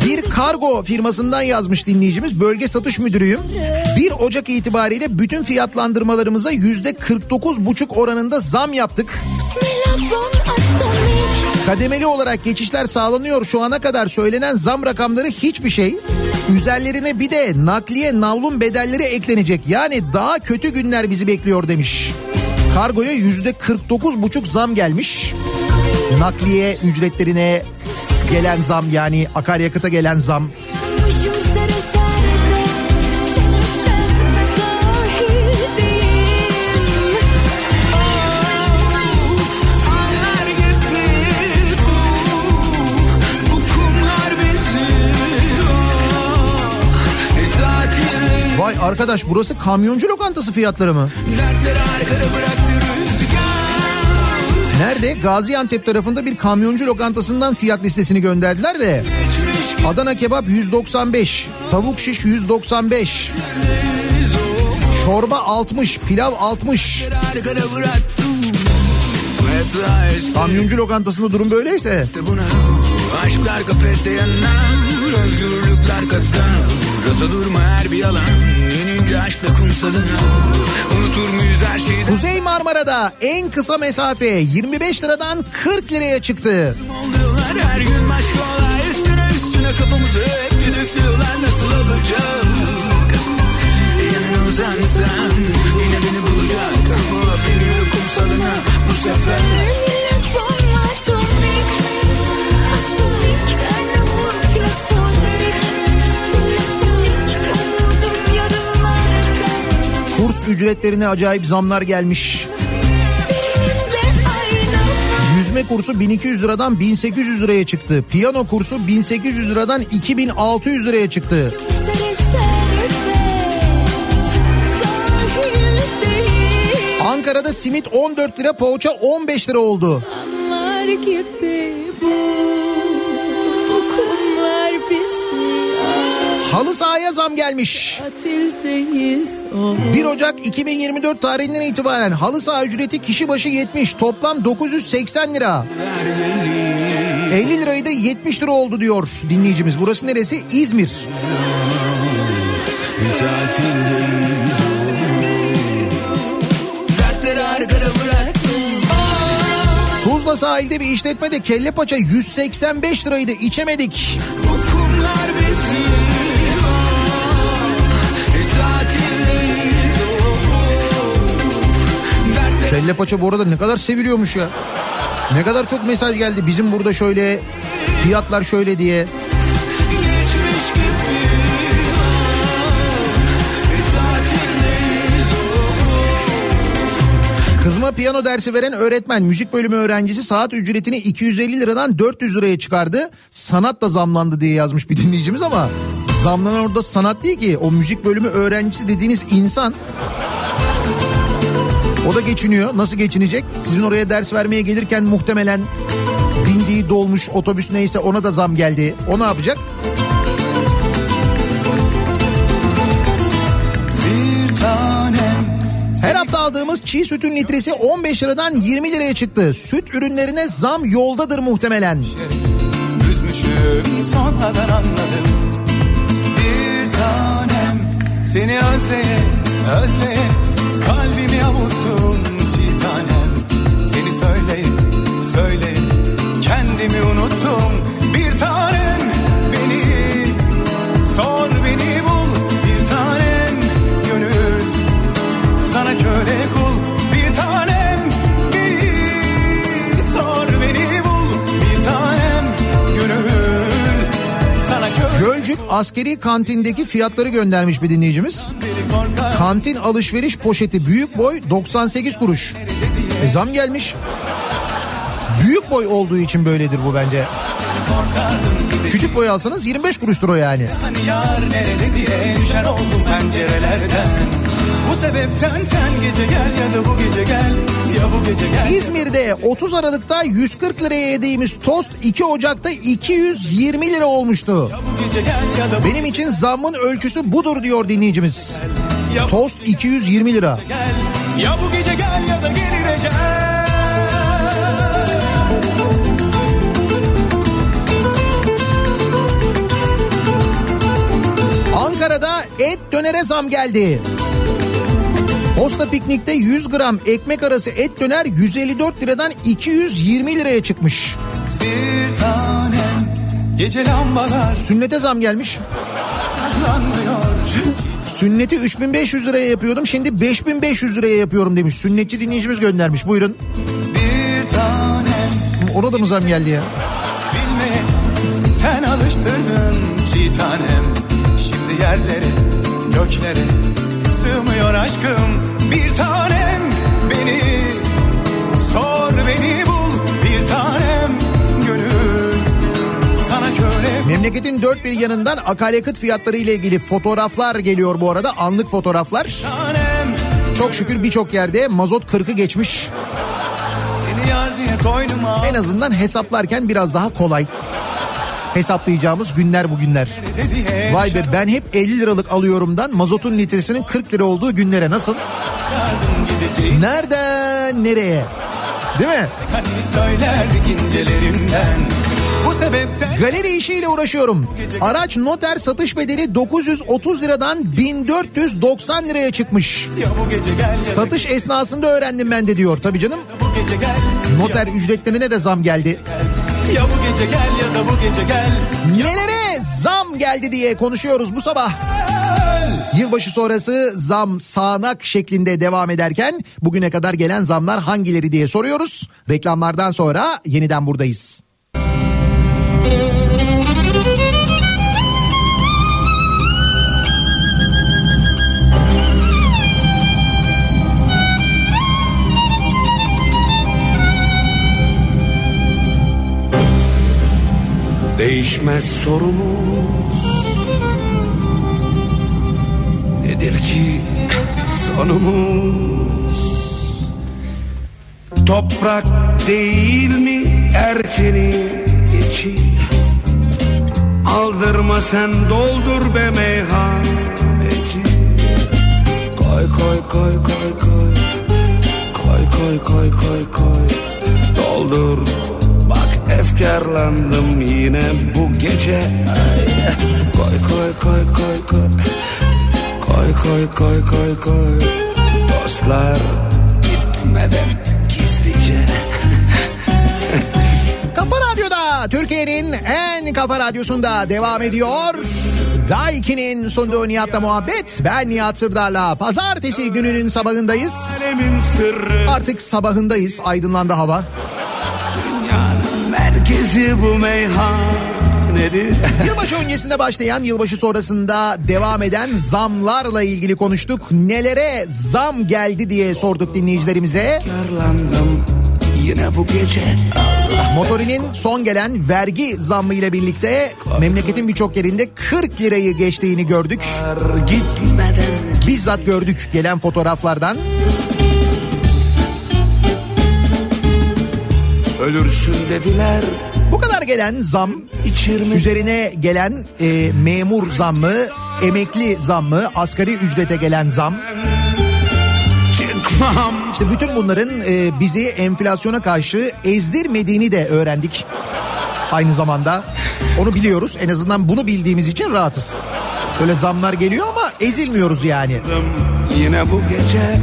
Bir kargo firmasından yazmış dinleyicimiz. Bölge satış müdürüyüm. 1 Ocak itibariyle bütün fiyatlandırmalarımıza %49,5 oranında zam yaptık. Melabon Kademeli olarak geçişler sağlanıyor. Şu ana kadar söylenen zam rakamları hiçbir şey. Üzerlerine bir de nakliye navlun bedelleri eklenecek. Yani daha kötü günler bizi bekliyor demiş. Kargoya yüzde 49,5 zam gelmiş. Nakliye ücretlerine gelen zam yani akaryakıta gelen zam. Başım arkadaş burası kamyoncu lokantası fiyatları mı? Nerede? Gaziantep tarafında bir kamyoncu lokantasından fiyat listesini gönderdiler de. Adana kebap 195, tavuk şiş 195, çorba 60, pilav 60. Arkada bıraktım Mesela işte Kamyoncu lokantasında durum böyleyse. buna Aşklar kafeste yanan Özgürlükler kadar Rasa durma her bir yalan aşkla kumsalına Unutur muyuz her şeyi? Kuzey Marmara'da en kısa mesafe 25 liradan 40 liraya çıktı. Her gün başka olay Üstüne üstüne kafamızı hep düdüklüyorlar. Nasıl olacak? Yanına uzansam Yine beni bulacak. Ama beni yürü kumsalına Bu sefer ücretlerine acayip zamlar gelmiş. Yüzme kursu 1200 liradan 1800 liraya çıktı. Piyano kursu 1800 liradan 2600 liraya çıktı. Ankara'da simit 14 lira, poğaça 15 lira oldu. Anlar gibi Halı sahaya zam gelmiş. Tatildeyiz o 1 Ocak 2024 tarihinden itibaren halı saha ücreti kişi başı 70 toplam 980 lira. 50 lirayı da 70 lira oldu diyor dinleyicimiz. Burası neresi? İzmir. Tuzla sahilde bir işletmede kelle paça 185 liraydı içemedik. Bu kumlar bizi Kelle paça bu arada ne kadar seviliyormuş ya. Ne kadar çok mesaj geldi bizim burada şöyle fiyatlar şöyle diye. Kızma piyano dersi veren öğretmen müzik bölümü öğrencisi saat ücretini 250 liradan 400 liraya çıkardı. Sanat da zamlandı diye yazmış bir dinleyicimiz ama zamlanan orada sanat değil ki. O müzik bölümü öğrencisi dediğiniz insan o da geçiniyor. Nasıl geçinecek? Sizin oraya ders vermeye gelirken muhtemelen bindiği dolmuş otobüs neyse ona da zam geldi. O ne yapacak? Her hafta aldığımız çiğ sütün litresi 15 liradan 20 liraya çıktı. Süt ürünlerine zam yoldadır muhtemelen. Üzmüşüm sonradan anladım Bir tanem seni özleye özleye Kalbimi avuttum çiğ tanem. Seni söyleyin söyleyin Kendimi unuttum. Söyleye askeri kantindeki fiyatları göndermiş bir dinleyicimiz. Kantin alışveriş poşeti büyük boy 98 kuruş. E zam gelmiş. Büyük boy olduğu için böyledir bu bence. Küçük boy alsanız 25 kuruştur o yani. Hani yar nerede diye düşer oldum pencerelerden Bu sebepten sen gece gel ya da bu gece gel Ya bu gece gel İzmir'de 30 Aralık'ta 100-40 liraya yediğimiz tost 2 Ocak'ta 220 lira olmuştu. gel Benim için zammın ölçüsü budur diyor dinleyicimiz. Tost 220 lira. gel Ya bu gece gel ya da gelir ecel Ankara'da et dönere zam geldi. Posta piknikte 100 gram ekmek arası et döner 154 liradan 220 liraya çıkmış. Bir tanem gece lambalar Sünnete zam gelmiş. Sünneti 3500 liraya yapıyordum şimdi 5500 liraya yapıyorum demiş. Sünnetçi dinleyicimiz göndermiş buyurun. Bir tanem Ona da mı zam geldi ya? bilmeye Sen alıştırdın çiğ tanem Şimdi yerlere göklere Sığmıyor aşkım. Bir tanem Beni. Sor beni bul bir tanem. Gönül sana köle. Memleketin dört bir yanından akaryakıt fiyatları ile ilgili fotoğraflar geliyor bu arada. Anlık fotoğraflar. tanem. Çok şükür birçok yerde mazot 40'ı geçmiş. En azından hesaplarken biraz daha kolay. Hesaplayacağımız günler bugünler. Vay be ben hep 50 liralık alıyorumdan mazotun litresinin 40 lira olduğu günlere nasıl? Nereden nereye? Değil mi? Hani söylerdik sebepten Galeri işiyle uğraşıyorum. Araç noter satış bedeli 930 liradan 1490 liraya çıkmış. gel Satış esnasında öğrendim ben de diyor. Tabii canım gel noter ücretlerine de zam geldi. Ya bu gece gel ya da bu gece gel Nelere zam geldi diye konuşuyoruz bu sabah. Yılbaşı sonrası zam sağanak şeklinde devam ederken bugüne kadar gelen zamlar hangileri diye soruyoruz. Reklamlardan sonra yeniden buradayız. Değişmez sorumuz. Nedir ki sonumuz? Toprak değil mi erkeni geçi Aldırma sen doldur be meyhaneci. Koy koy koy koy koy. Koy koy koy koy koy. Doldur efkarlandım yine bu gece Ay, Koy koy koy koy koy Koy koy koy koy koy Dostlar gitmeden gizlice Kafa Radyo'da Türkiye'nin en kafa radyosunda devam ediyor. Daiki'nin sunduğu Nihat'la muhabbet. Ben Nihat Sırdar'la pazartesi gününün sabahındayız. Artık sabahındayız aydınlandı hava. Merkezi bu meyhanedir Yılbaşı öncesinde başlayan yılbaşı sonrasında devam eden zamlarla ilgili konuştuk. Nelere zam geldi diye sorduk dinleyicilerimize. Yine bu gece Allah Motorinin son gelen vergi zammı ile birlikte memleketin birçok yerinde 40 lirayı geçtiğini gördük. Bizzat gördük gelen fotoğraflardan. Ölürsün dediler Bu kadar gelen zam içirme üzerine gelen e, memur zammı, emekli zammı, asgari ücrete gelen zam. çıkmam İşte bütün bunların e, bizi enflasyona karşı ezdirmediğini de öğrendik. Aynı zamanda onu biliyoruz. En azından bunu bildiğimiz için rahatız. Böyle zamlar geliyor ama ezilmiyoruz yani. yine bu gece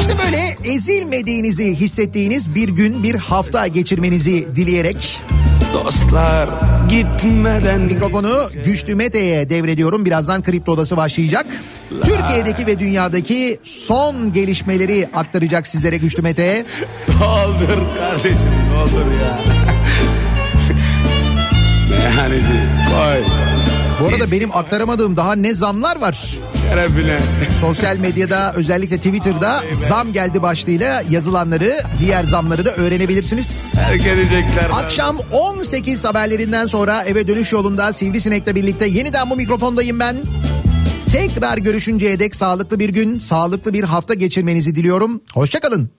İşte böyle ezilmediğinizi hissettiğiniz bir gün, bir hafta geçirmenizi dileyerek dostlar gitmeden mikrofonu Güçlü Mete'ye devrediyorum. Birazdan Kripto Odası başlayacak. Türkiye'deki ve dünyadaki son gelişmeleri aktaracak sizlere Güçlü Mete. Doldur kardeşim doldur ya Meyhaneci koy Bu arada benim aktaramadığım daha ne zamlar var. Şerefine. Sosyal medyada özellikle Twitter'da zam geldi başlığıyla yazılanları diğer zamları da öğrenebilirsiniz. Terk edecekler. Akşam 18 haberlerinden sonra eve dönüş yolunda Sivrisinek'le birlikte yeniden bu mikrofondayım ben. Tekrar görüşünceye dek sağlıklı bir gün, sağlıklı bir hafta geçirmenizi diliyorum. Hoşçakalın.